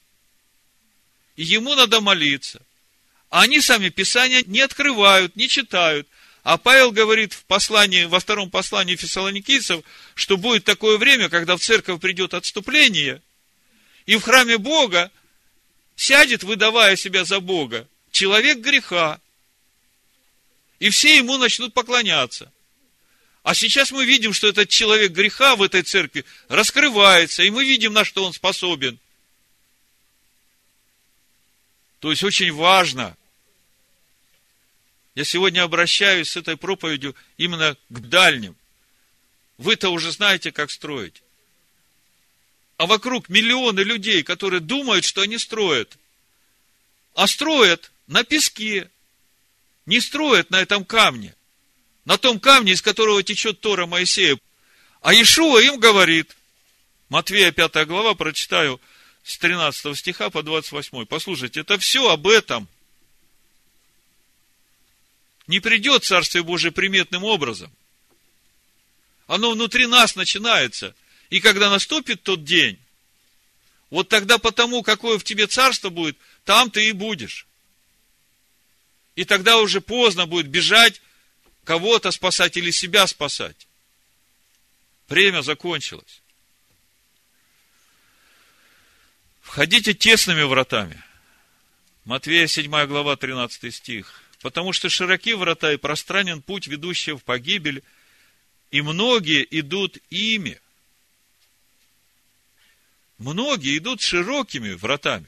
S1: и Ему надо молиться. А они сами Писания не открывают, не читают. А Павел говорит в послании, во втором послании фессалоникийцев, что будет такое время, когда в церковь придет отступление, и в храме Бога сядет, выдавая себя за Бога, человек греха, и все ему начнут поклоняться. А сейчас мы видим, что этот человек греха в этой церкви раскрывается, и мы видим, на что он способен. То есть очень важно. Я сегодня обращаюсь с этой проповедью именно к дальним. Вы-то уже знаете, как строить а вокруг миллионы людей, которые думают, что они строят. А строят на песке, не строят на этом камне, на том камне, из которого течет Тора Моисея. А Ишуа им говорит, Матвея 5 глава, прочитаю с 13 стиха по 28. Послушайте, это все об этом. Не придет Царствие Божие приметным образом. Оно внутри нас начинается – и когда наступит тот день, вот тогда потому, какое в тебе царство будет, там ты и будешь. И тогда уже поздно будет бежать, кого-то спасать или себя спасать. Время закончилось. Входите тесными вратами. Матвея 7 глава 13 стих. Потому что широки врата и пространен путь, ведущий в погибель, и многие идут ими – Многие идут широкими вратами.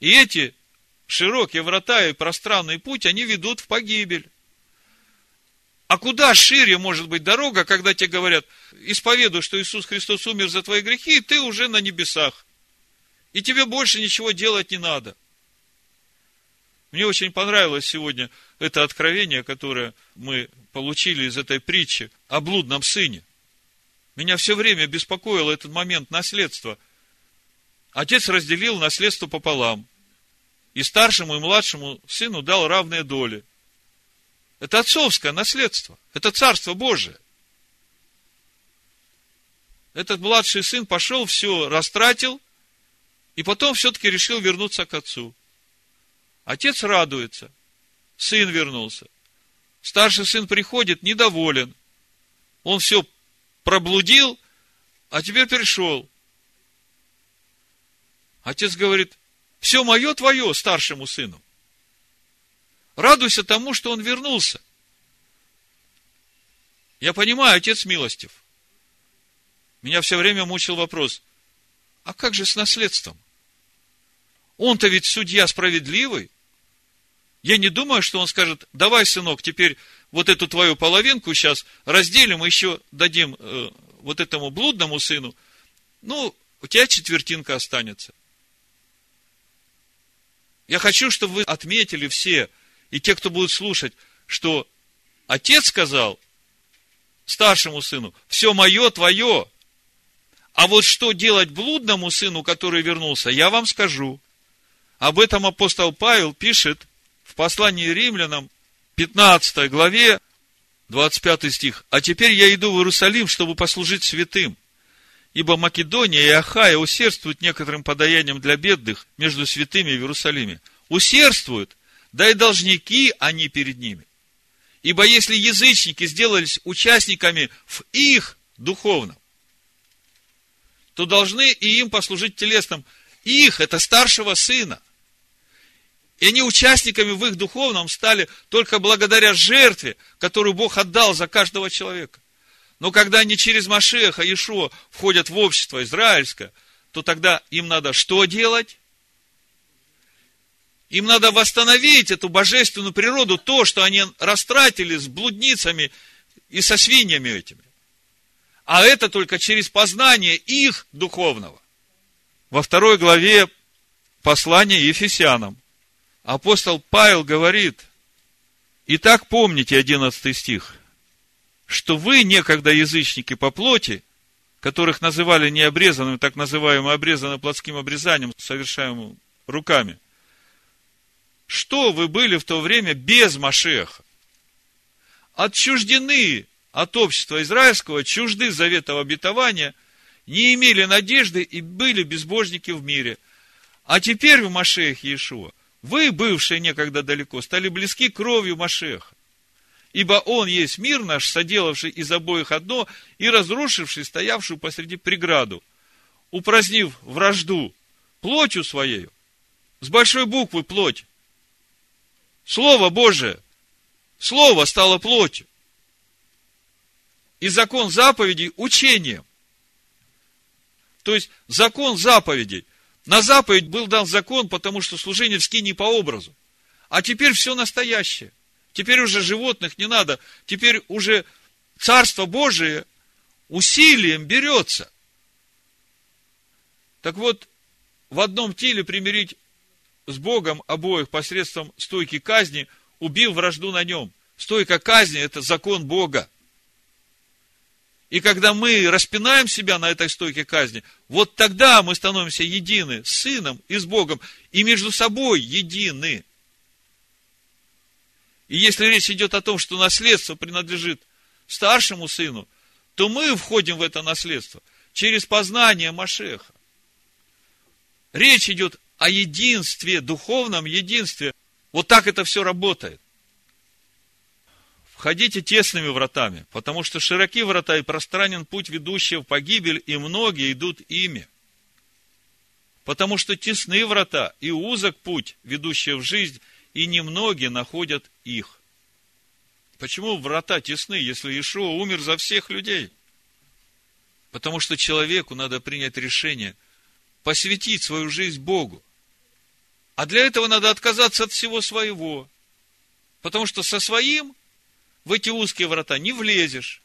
S1: И эти широкие врата и пространный путь, они ведут в погибель. А куда шире может быть дорога, когда тебе говорят, исповедуй, что Иисус Христос умер за твои грехи, и ты уже на небесах. И тебе больше ничего делать не надо. Мне очень понравилось сегодня это откровение, которое мы получили из этой притчи о блудном сыне. Меня все время беспокоил этот момент наследства. Отец разделил наследство пополам. И старшему и младшему сыну дал равные доли. Это отцовское наследство. Это царство Божие. Этот младший сын пошел, все растратил, и потом все-таки решил вернуться к отцу. Отец радуется. Сын вернулся. Старший сын приходит, недоволен. Он все проблудил, а теперь пришел. Отец говорит, все мое твое старшему сыну. Радуйся тому, что он вернулся. Я понимаю, отец милостив. Меня все время мучил вопрос, а как же с наследством? Он-то ведь судья справедливый. Я не думаю, что он скажет, давай, сынок, теперь вот эту твою половинку сейчас разделим, еще дадим э, вот этому блудному сыну. Ну, у тебя четвертинка останется. Я хочу, чтобы вы отметили все, и те, кто будет слушать, что отец сказал старшему сыну, все мое, твое. А вот что делать блудному сыну, который вернулся, я вам скажу. Об этом апостол Павел пишет в послании римлянам, 15 главе, 25 стих. «А теперь я иду в Иерусалим, чтобы послужить святым, Ибо Македония и Ахая усердствуют некоторым подаянием для бедных между святыми в Иерусалиме. Усердствуют, да и должники они перед ними. Ибо если язычники сделались участниками в их духовном, то должны и им послужить телесным. Их, это старшего сына. И они участниками в их духовном стали только благодаря жертве, которую Бог отдал за каждого человека. Но когда они через Машеха Иешуа входят в общество израильское, то тогда им надо что делать? Им надо восстановить эту божественную природу, то, что они растратили с блудницами и со свиньями этими. А это только через познание их духовного. Во второй главе послания Ефесянам апостол Павел говорит, Итак, помните 11 стих – что вы, некогда язычники по плоти, которых называли необрезанными, так называемым обрезанным плотским обрезанием, совершаемым руками, что вы были в то время без Машеха? Отчуждены от общества израильского, чужды заветов обетования, не имели надежды и были безбожники в мире. А теперь в Машех Иешуа, вы, бывшие некогда далеко, стали близки кровью Машеха. Ибо он есть мир наш, соделавший из обоих одно и разрушивший стоявшую посреди преграду, упразднив вражду плотью своею, с большой буквы плоть. Слово Божие, Слово стало плотью. И закон заповедей учением. То есть, закон заповедей. На заповедь был дан закон, потому что служение в скине по образу. А теперь все настоящее – Теперь уже животных не надо. Теперь уже Царство Божие усилием берется. Так вот, в одном теле примирить с Богом обоих посредством стойки казни, убил вражду на нем. Стойка казни – это закон Бога. И когда мы распинаем себя на этой стойке казни, вот тогда мы становимся едины с Сыном и с Богом, и между собой едины. И если речь идет о том, что наследство принадлежит старшему сыну, то мы входим в это наследство через познание Машеха. Речь идет о единстве, духовном единстве. Вот так это все работает. Входите тесными вратами, потому что широки врата и пространен путь, ведущий в погибель, и многие идут ими. Потому что тесны врата и узок путь, ведущий в жизнь, и немногие находят их. Почему врата тесны, если Иешуа умер за всех людей? Потому что человеку надо принять решение посвятить свою жизнь Богу. А для этого надо отказаться от всего своего. Потому что со своим в эти узкие врата не влезешь.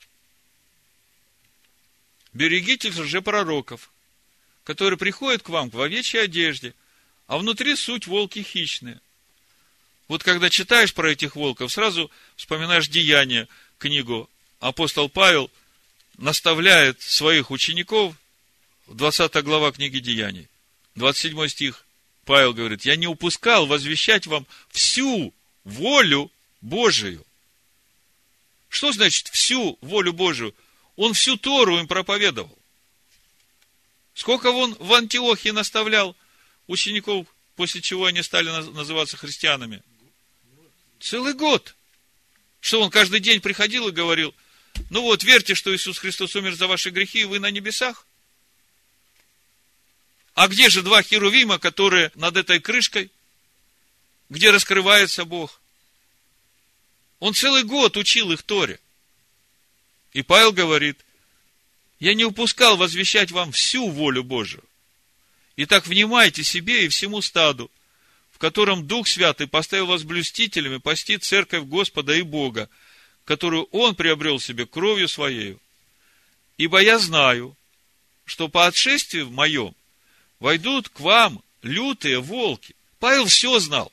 S1: Берегитесь же пророков, которые приходят к вам в овечьей одежде, а внутри суть волки хищные. Вот когда читаешь про этих волков, сразу вспоминаешь деяния, книгу. Апостол Павел наставляет своих учеников, 20 глава книги Деяний, 27 стих, Павел говорит, я не упускал возвещать вам всю волю Божию. Что значит всю волю Божию? Он всю Тору им проповедовал. Сколько он в Антиохии наставлял учеников, после чего они стали называться христианами? Целый год. Что он каждый день приходил и говорил, ну вот, верьте, что Иисус Христос умер за ваши грехи, и вы на небесах. А где же два херувима, которые над этой крышкой? Где раскрывается Бог? Он целый год учил их Торе. И Павел говорит, я не упускал возвещать вам всю волю Божию. Итак, внимайте себе и всему стаду, в котором Дух Святый поставил вас блюстителями пасти церковь Господа и Бога, которую Он приобрел себе кровью Своею. Ибо я знаю, что по отшествию моем войдут к вам лютые волки. Павел все знал.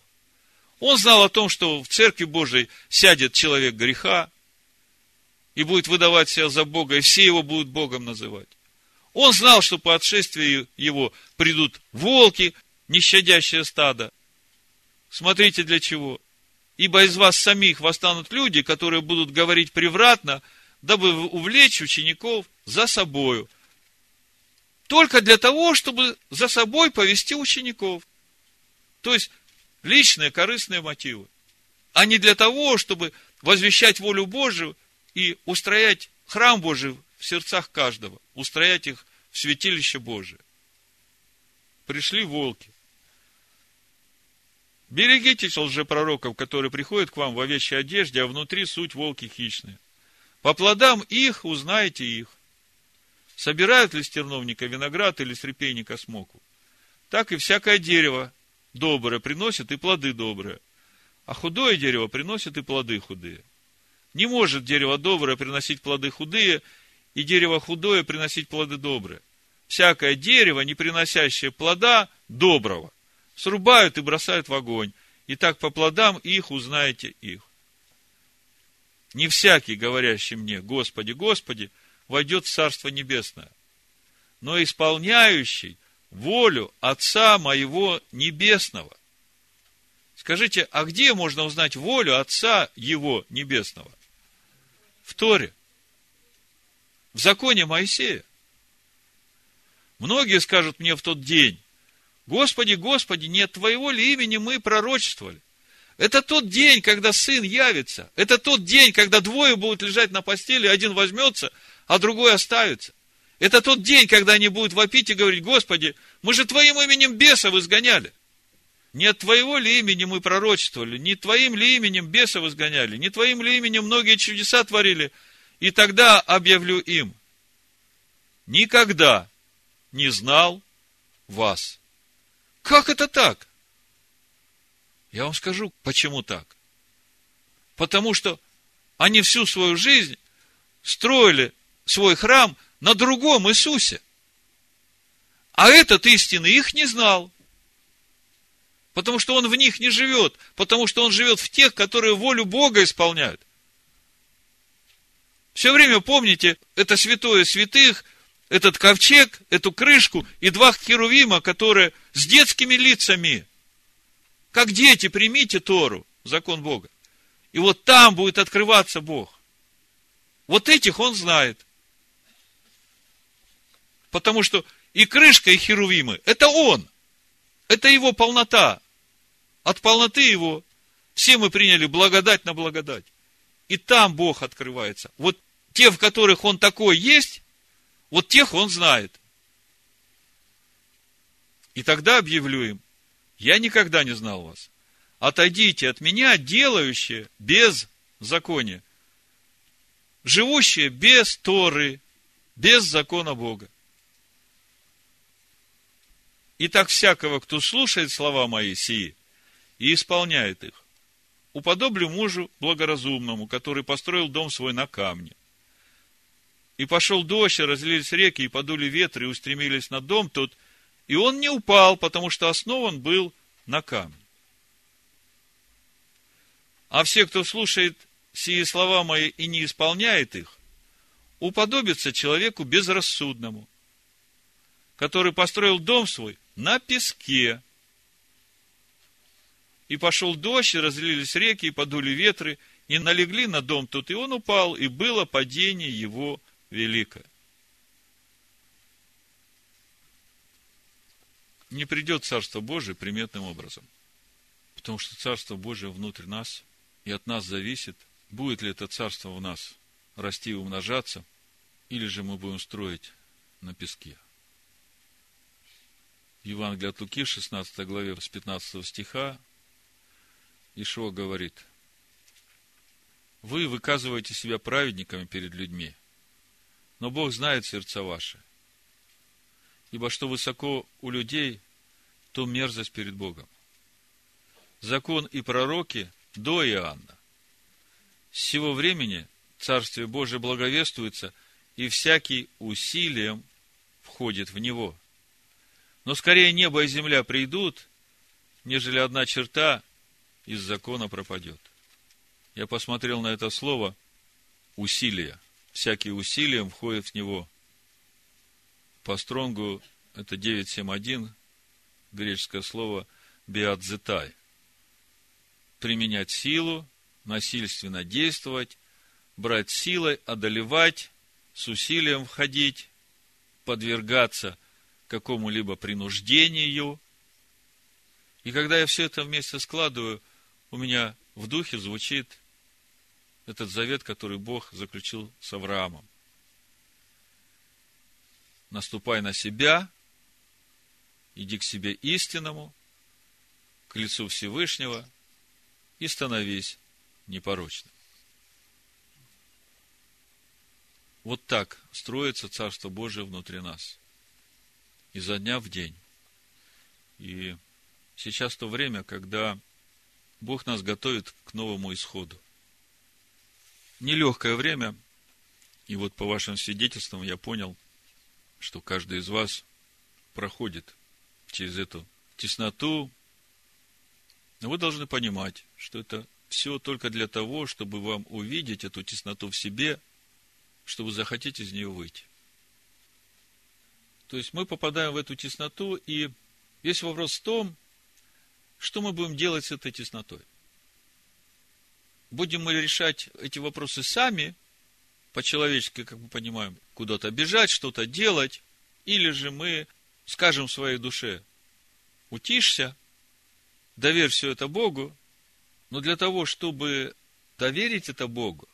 S1: Он знал о том, что в Церкви Божией сядет человек греха и будет выдавать себя за Бога, и все его будут Богом называть. Он знал, что по отшествию его придут волки, нещадящее стадо. Смотрите для чего. Ибо из вас самих восстанут люди, которые будут говорить превратно, дабы увлечь учеников за собою только для того, чтобы за собой повести учеников. То есть, личные корыстные мотивы. А не для того, чтобы возвещать волю Божию и устроять храм Божий в сердцах каждого, устроять их в святилище Божие. Пришли волки. Берегитесь лжепророков, которые приходят к вам в овечьей одежде, а внутри суть волки хищные. По плодам их узнаете их. Собирают ли с терновника виноград или с репейника смоку? Так и всякое дерево доброе приносит и плоды добрые. А худое дерево приносит и плоды худые. Не может дерево доброе приносить плоды худые, и дерево худое приносить плоды добрые. Всякое дерево, не приносящее плода доброго, срубают и бросают в огонь. И так по плодам их узнаете их. Не всякий, говорящий мне, Господи, Господи, войдет в Царство Небесное, но исполняющий волю Отца моего Небесного. Скажите, а где можно узнать волю Отца его Небесного? В Торе. В законе Моисея. Многие скажут мне в тот день, Господи, Господи, нет Твоего ли имени мы пророчествовали? Это тот день, когда сын явится. Это тот день, когда двое будут лежать на постели, один возьмется, а другой оставится. Это тот день, когда они будут вопить и говорить, Господи, мы же Твоим именем бесов изгоняли. Не от Твоего ли имени мы пророчествовали, не Твоим ли именем бесов изгоняли, не Твоим ли именем многие чудеса творили. И тогда объявлю им, никогда не знал вас. Как это так? Я вам скажу, почему так. Потому что они всю свою жизнь строили свой храм на другом Иисусе. А этот истины их не знал. Потому что он в них не живет. Потому что он живет в тех, которые волю Бога исполняют. Все время помните, это святое святых, этот ковчег, эту крышку и два херувима, которые с детскими лицами. Как дети, примите Тору, закон Бога. И вот там будет открываться Бог. Вот этих он знает. Потому что и крышка, и херувимы – это Он. Это Его полнота. От полноты Его все мы приняли благодать на благодать. И там Бог открывается. Вот те, в которых Он такой есть, вот тех Он знает. И тогда объявлю им, я никогда не знал вас. Отойдите от меня, делающие без закония, живущие без Торы, без закона Бога. И так всякого, кто слушает слова мои сии и исполняет их, уподоблю мужу благоразумному, который построил дом свой на камне. И пошел дождь, и разлились реки, и подули ветры, и устремились на дом тот, и он не упал, потому что основан был на камне. А все, кто слушает сии слова мои и не исполняет их, уподобится человеку безрассудному, который построил дом свой на песке. И пошел дождь, и разлились реки, и подули ветры, и налегли на дом тот, и он упал, и было падение его великое. Не придет Царство Божие приметным образом. Потому что Царство Божие внутрь нас, и от нас зависит, будет ли это Царство в нас расти и умножаться, или же мы будем строить на песке. Евангелие от Луки, 16 главе, с 15 стиха, Ишуа говорит, «Вы выказываете себя праведниками перед людьми, но Бог знает сердца ваши. Ибо что высоко у людей, то мерзость перед Богом. Закон и пророки до Иоанна. С сего времени Царствие Божие благовествуется, и всякий усилием входит в него – но скорее небо и земля придут, нежели одна черта из закона пропадет. Я посмотрел на это слово усилие. Всякие усилия входят в него. По стронгу это 971, греческое слово биадзетай. Применять силу, насильственно действовать, брать силой, одолевать, с усилием входить, подвергаться – какому-либо принуждению. И когда я все это вместе складываю, у меня в духе звучит этот завет, который Бог заключил с Авраамом. Наступай на себя, иди к себе истинному, к лицу Всевышнего и становись непорочным. Вот так строится Царство Божие внутри нас – изо дня в день. И сейчас то время, когда Бог нас готовит к новому исходу. Нелегкое время, и вот по вашим свидетельствам я понял, что каждый из вас проходит через эту тесноту. Но вы должны понимать, что это все только для того, чтобы вам увидеть эту тесноту в себе, чтобы захотеть из нее выйти. То есть мы попадаем в эту тесноту, и весь вопрос в том, что мы будем делать с этой теснотой. Будем мы решать эти вопросы сами, по-человечески, как мы понимаем, куда-то бежать, что-то делать, или же мы скажем своей душе, утишься, доверь все это Богу, но для того, чтобы доверить это Богу,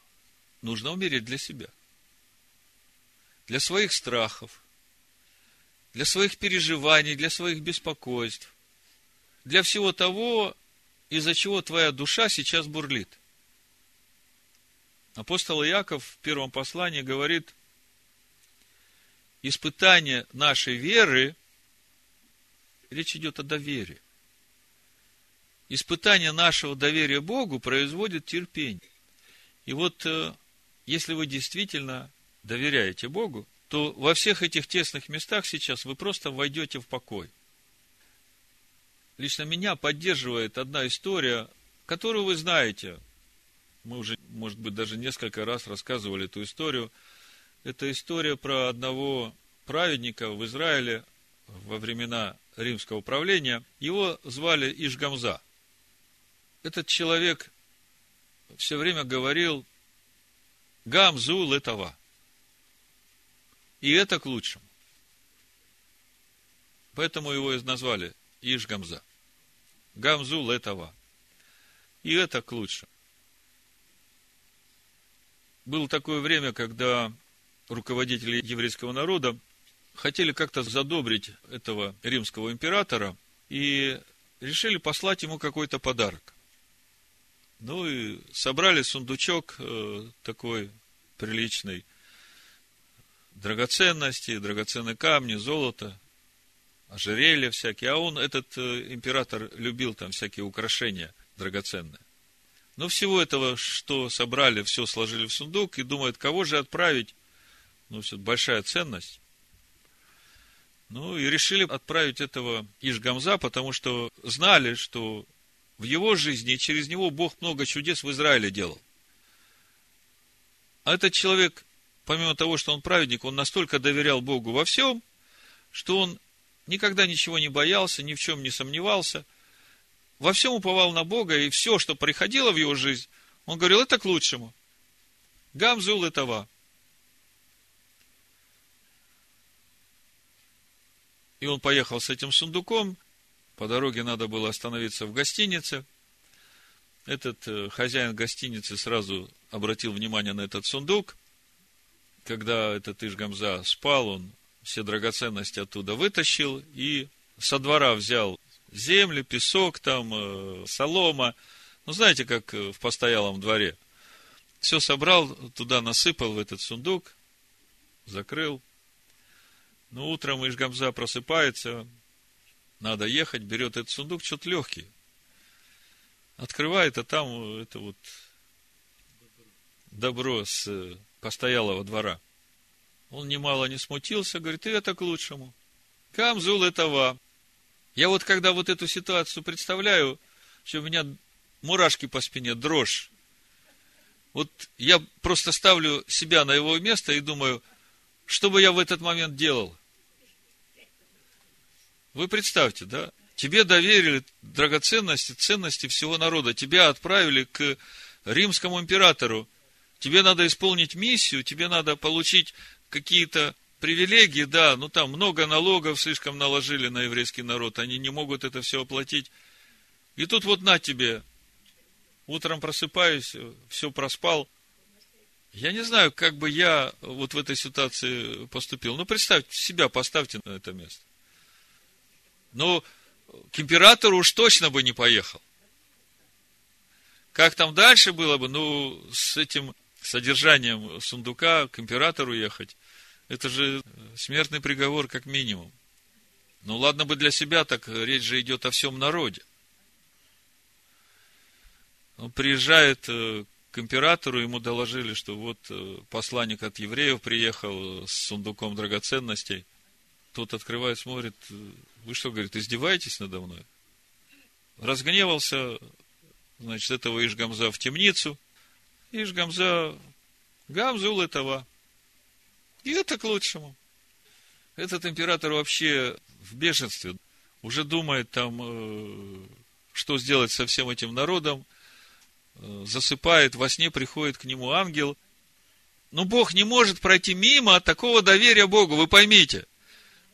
S1: нужно умереть для себя. Для своих страхов, для своих переживаний, для своих беспокойств, для всего того, из-за чего твоя душа сейчас бурлит. Апостол Иаков в первом послании говорит, испытание нашей веры, речь идет о доверии. Испытание нашего доверия Богу производит терпение. И вот, э, если вы действительно доверяете Богу, то во всех этих тесных местах сейчас вы просто войдете в покой. Лично меня поддерживает одна история, которую вы знаете. Мы уже, может быть, даже несколько раз рассказывали эту историю. Это история про одного праведника в Израиле во времена римского правления. Его звали Ишгамза. Этот человек все время говорил Гамзу летова. И это к лучшему. Поэтому его и назвали Иш Гамза. Гамзу Летова. И это к лучшему. Было такое время, когда руководители еврейского народа хотели как-то задобрить этого римского императора и решили послать ему какой-то подарок. Ну и собрали сундучок э, такой приличный, драгоценности, драгоценные камни, золото, ожерелья всякие, а он, этот э, император, любил там всякие украшения драгоценные. Но всего этого, что собрали, все сложили в сундук и думают, кого же отправить. Ну, все, большая ценность. Ну, и решили отправить этого Ишгамза, потому что знали, что в его жизни и через него Бог много чудес в Израиле делал. А этот человек, помимо того, что он праведник, он настолько доверял Богу во всем, что он никогда ничего не боялся, ни в чем не сомневался, во всем уповал на Бога, и все, что приходило в его жизнь, он говорил, это к лучшему. Гамзул этого. И он поехал с этим сундуком. По дороге надо было остановиться в гостинице. Этот э, хозяин гостиницы сразу обратил внимание на этот сундук. Когда этот Ишгамза спал, он все драгоценности оттуда вытащил и со двора взял землю, песок там, э, солома. Ну, знаете, как в постоялом дворе. Все собрал, туда насыпал в этот сундук, закрыл. Ну, утром Ишгамза просыпается, надо ехать, берет этот сундук, что-то легкий. Открывает, а там это вот добро с э, постоялого двора. Он немало не смутился, говорит, и это к лучшему. Камзул этого. Я вот когда вот эту ситуацию представляю, что у меня мурашки по спине, дрожь. Вот я просто ставлю себя на его место и думаю, что бы я в этот момент делал? Вы представьте, да? Тебе доверили драгоценности, ценности всего народа. Тебя отправили к римскому императору. Тебе надо исполнить миссию, тебе надо получить какие-то привилегии, да, ну там много налогов слишком наложили на еврейский народ, они не могут это все оплатить. И тут вот на тебе, утром просыпаюсь, все проспал. Я не знаю, как бы я вот в этой ситуации поступил. Ну, представьте, себя поставьте на это место. Ну, к императору уж точно бы не поехал. Как там дальше было бы, ну, с этим содержанием сундука к императору ехать, это же смертный приговор как минимум. Ну, ладно бы для себя, так речь же идет о всем народе. Он приезжает э, к императору, ему доложили, что вот э, посланник от евреев приехал с сундуком драгоценностей. Тот открывает, смотрит, вы что, говорит, издеваетесь надо мной? Разгневался, значит, этого Ишгамза в темницу. Ишгамза, Гамзул этого. И это к лучшему. Этот император вообще в бешенстве. Уже думает там, э, что сделать со всем этим народом. Э, засыпает, во сне приходит к нему ангел. Но Бог не может пройти мимо такого доверия Богу, вы поймите.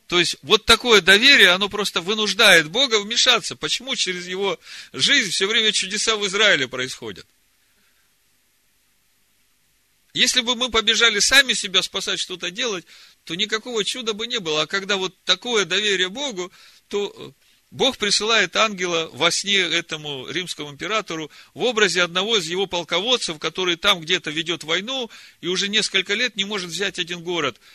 S1: То есть, вот такое доверие, оно просто вынуждает Бога вмешаться. Почему через его жизнь все время чудеса в Израиле происходят? Если бы мы побежали сами себя спасать, что-то делать, то никакого чуда бы не было. А когда вот такое доверие Богу, то э, Бог присылает ангела во сне этому римскому императору в образе одного из его полководцев, который там где-то ведет войну и уже несколько лет не может взять один город –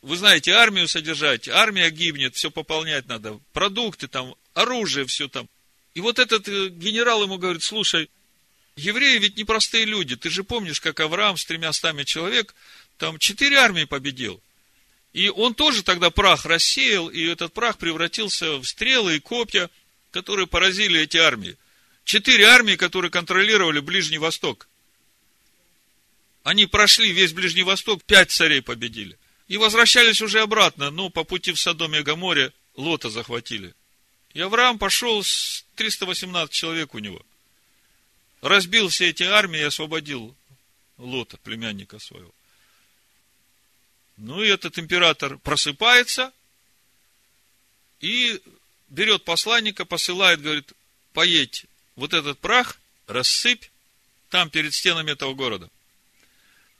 S1: вы знаете, армию содержать, армия гибнет, все пополнять надо, продукты там, оружие, все там. И вот этот э, генерал ему говорит, слушай, евреи ведь непростые люди, ты же помнишь, как Авраам с тремя стами человек, там четыре армии победил. И он тоже тогда прах рассеял, и этот прах превратился в стрелы и копья, которые поразили эти армии. Четыре армии, которые контролировали Ближний Восток. Они прошли весь Ближний Восток, пять царей победили. И возвращались уже обратно, ну, по пути в Содоме и Гаморе Лота захватили. И Авраам пошел с 318 человек у него. Разбил все эти армии и освободил Лота, племянника своего. Ну и этот император просыпается и берет посланника, посылает, говорит, поедь вот этот прах, рассыпь там перед стенами этого города.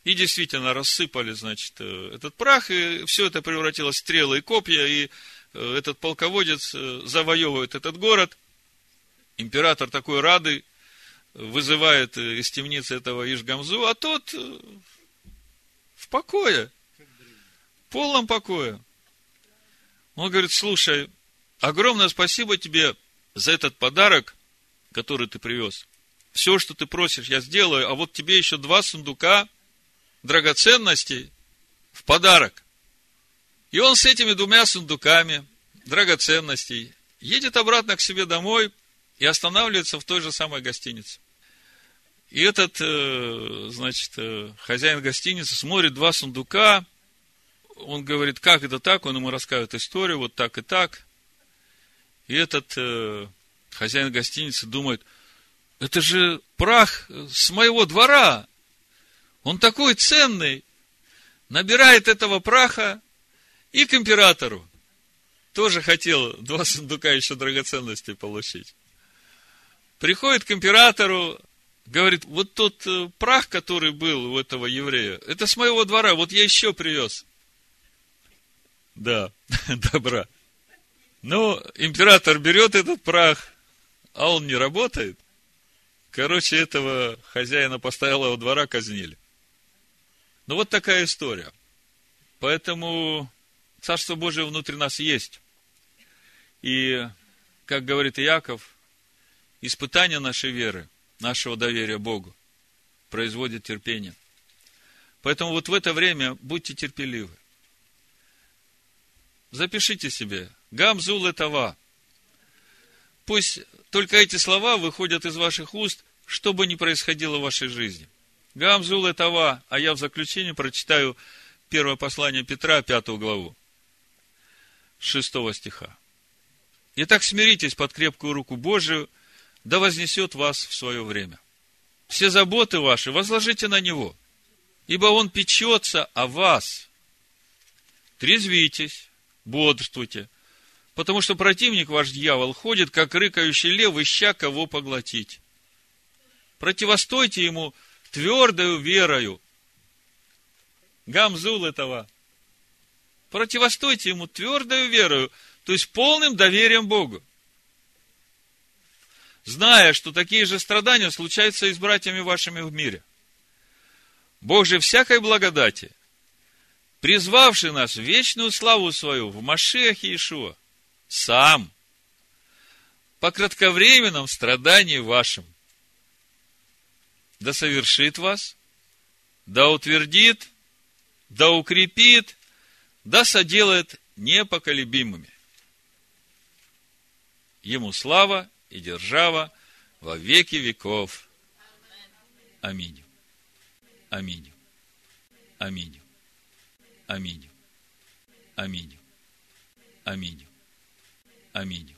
S1: И действительно рассыпали, значит, э, этот прах, и все это превратилось в стрелы и копья, и э, этот полководец э, завоевывает этот город. Император такой рады вызывает из темницы этого Ишгамзу, а тот в покое, в полном покое. Он говорит, слушай, огромное спасибо тебе за этот подарок, который ты привез. Все, что ты просишь, я сделаю, а вот тебе еще два сундука драгоценностей в подарок. И он с этими двумя сундуками драгоценностей едет обратно к себе домой и останавливается в той же самой гостинице. И этот, э, значит, э, хозяин гостиницы смотрит два сундука, он говорит, как это так, он ему рассказывает историю, вот так и так. И этот э, хозяин гостиницы думает, это же прах с моего двора, он такой ценный, набирает этого праха и к императору. Тоже хотел два сундука еще драгоценностей получить. Приходит к императору, говорит, вот тот э, прах, который был у этого еврея, это с моего двора, вот я еще привез. Да, добра. Но император берет этот прах, а он не работает. Короче, этого хозяина постоялого двора казнили. Ну, вот такая история. Поэтому Царство Божие внутри нас есть. И, как говорит Иаков, испытание нашей веры, нашего доверия Богу, производит терпение. Поэтому вот в это время будьте терпеливы. Запишите себе. Гамзул этого. Пусть только эти слова выходят из ваших уст, что бы ни происходило в вашей жизни. Гамзул этого, а я в заключение прочитаю первое послание Петра, пятую главу, шестого стиха. Итак, смиритесь под крепкую руку Божию, да вознесет вас в свое время. Все заботы ваши возложите на Него, ибо Он печется о вас. Трезвитесь, бодрствуйте, потому что противник ваш дьявол ходит, как рыкающий лев, ища кого поглотить. Противостойте ему твердою верою. Гамзул этого. Противостойте ему твердою верою, то есть полным доверием Богу. Зная, что такие же страдания случаются и с братьями вашими в мире. Бог же всякой благодати, призвавший нас в вечную славу свою в Машехе Иешуа, сам, по кратковременном страдании вашим, да совершит вас, да утвердит, да укрепит, да соделает непоколебимыми. Ему слава и держава во веки веков. Аминь. Аминь. Аминь. Аминь. Аминь. Аминь. Аминь.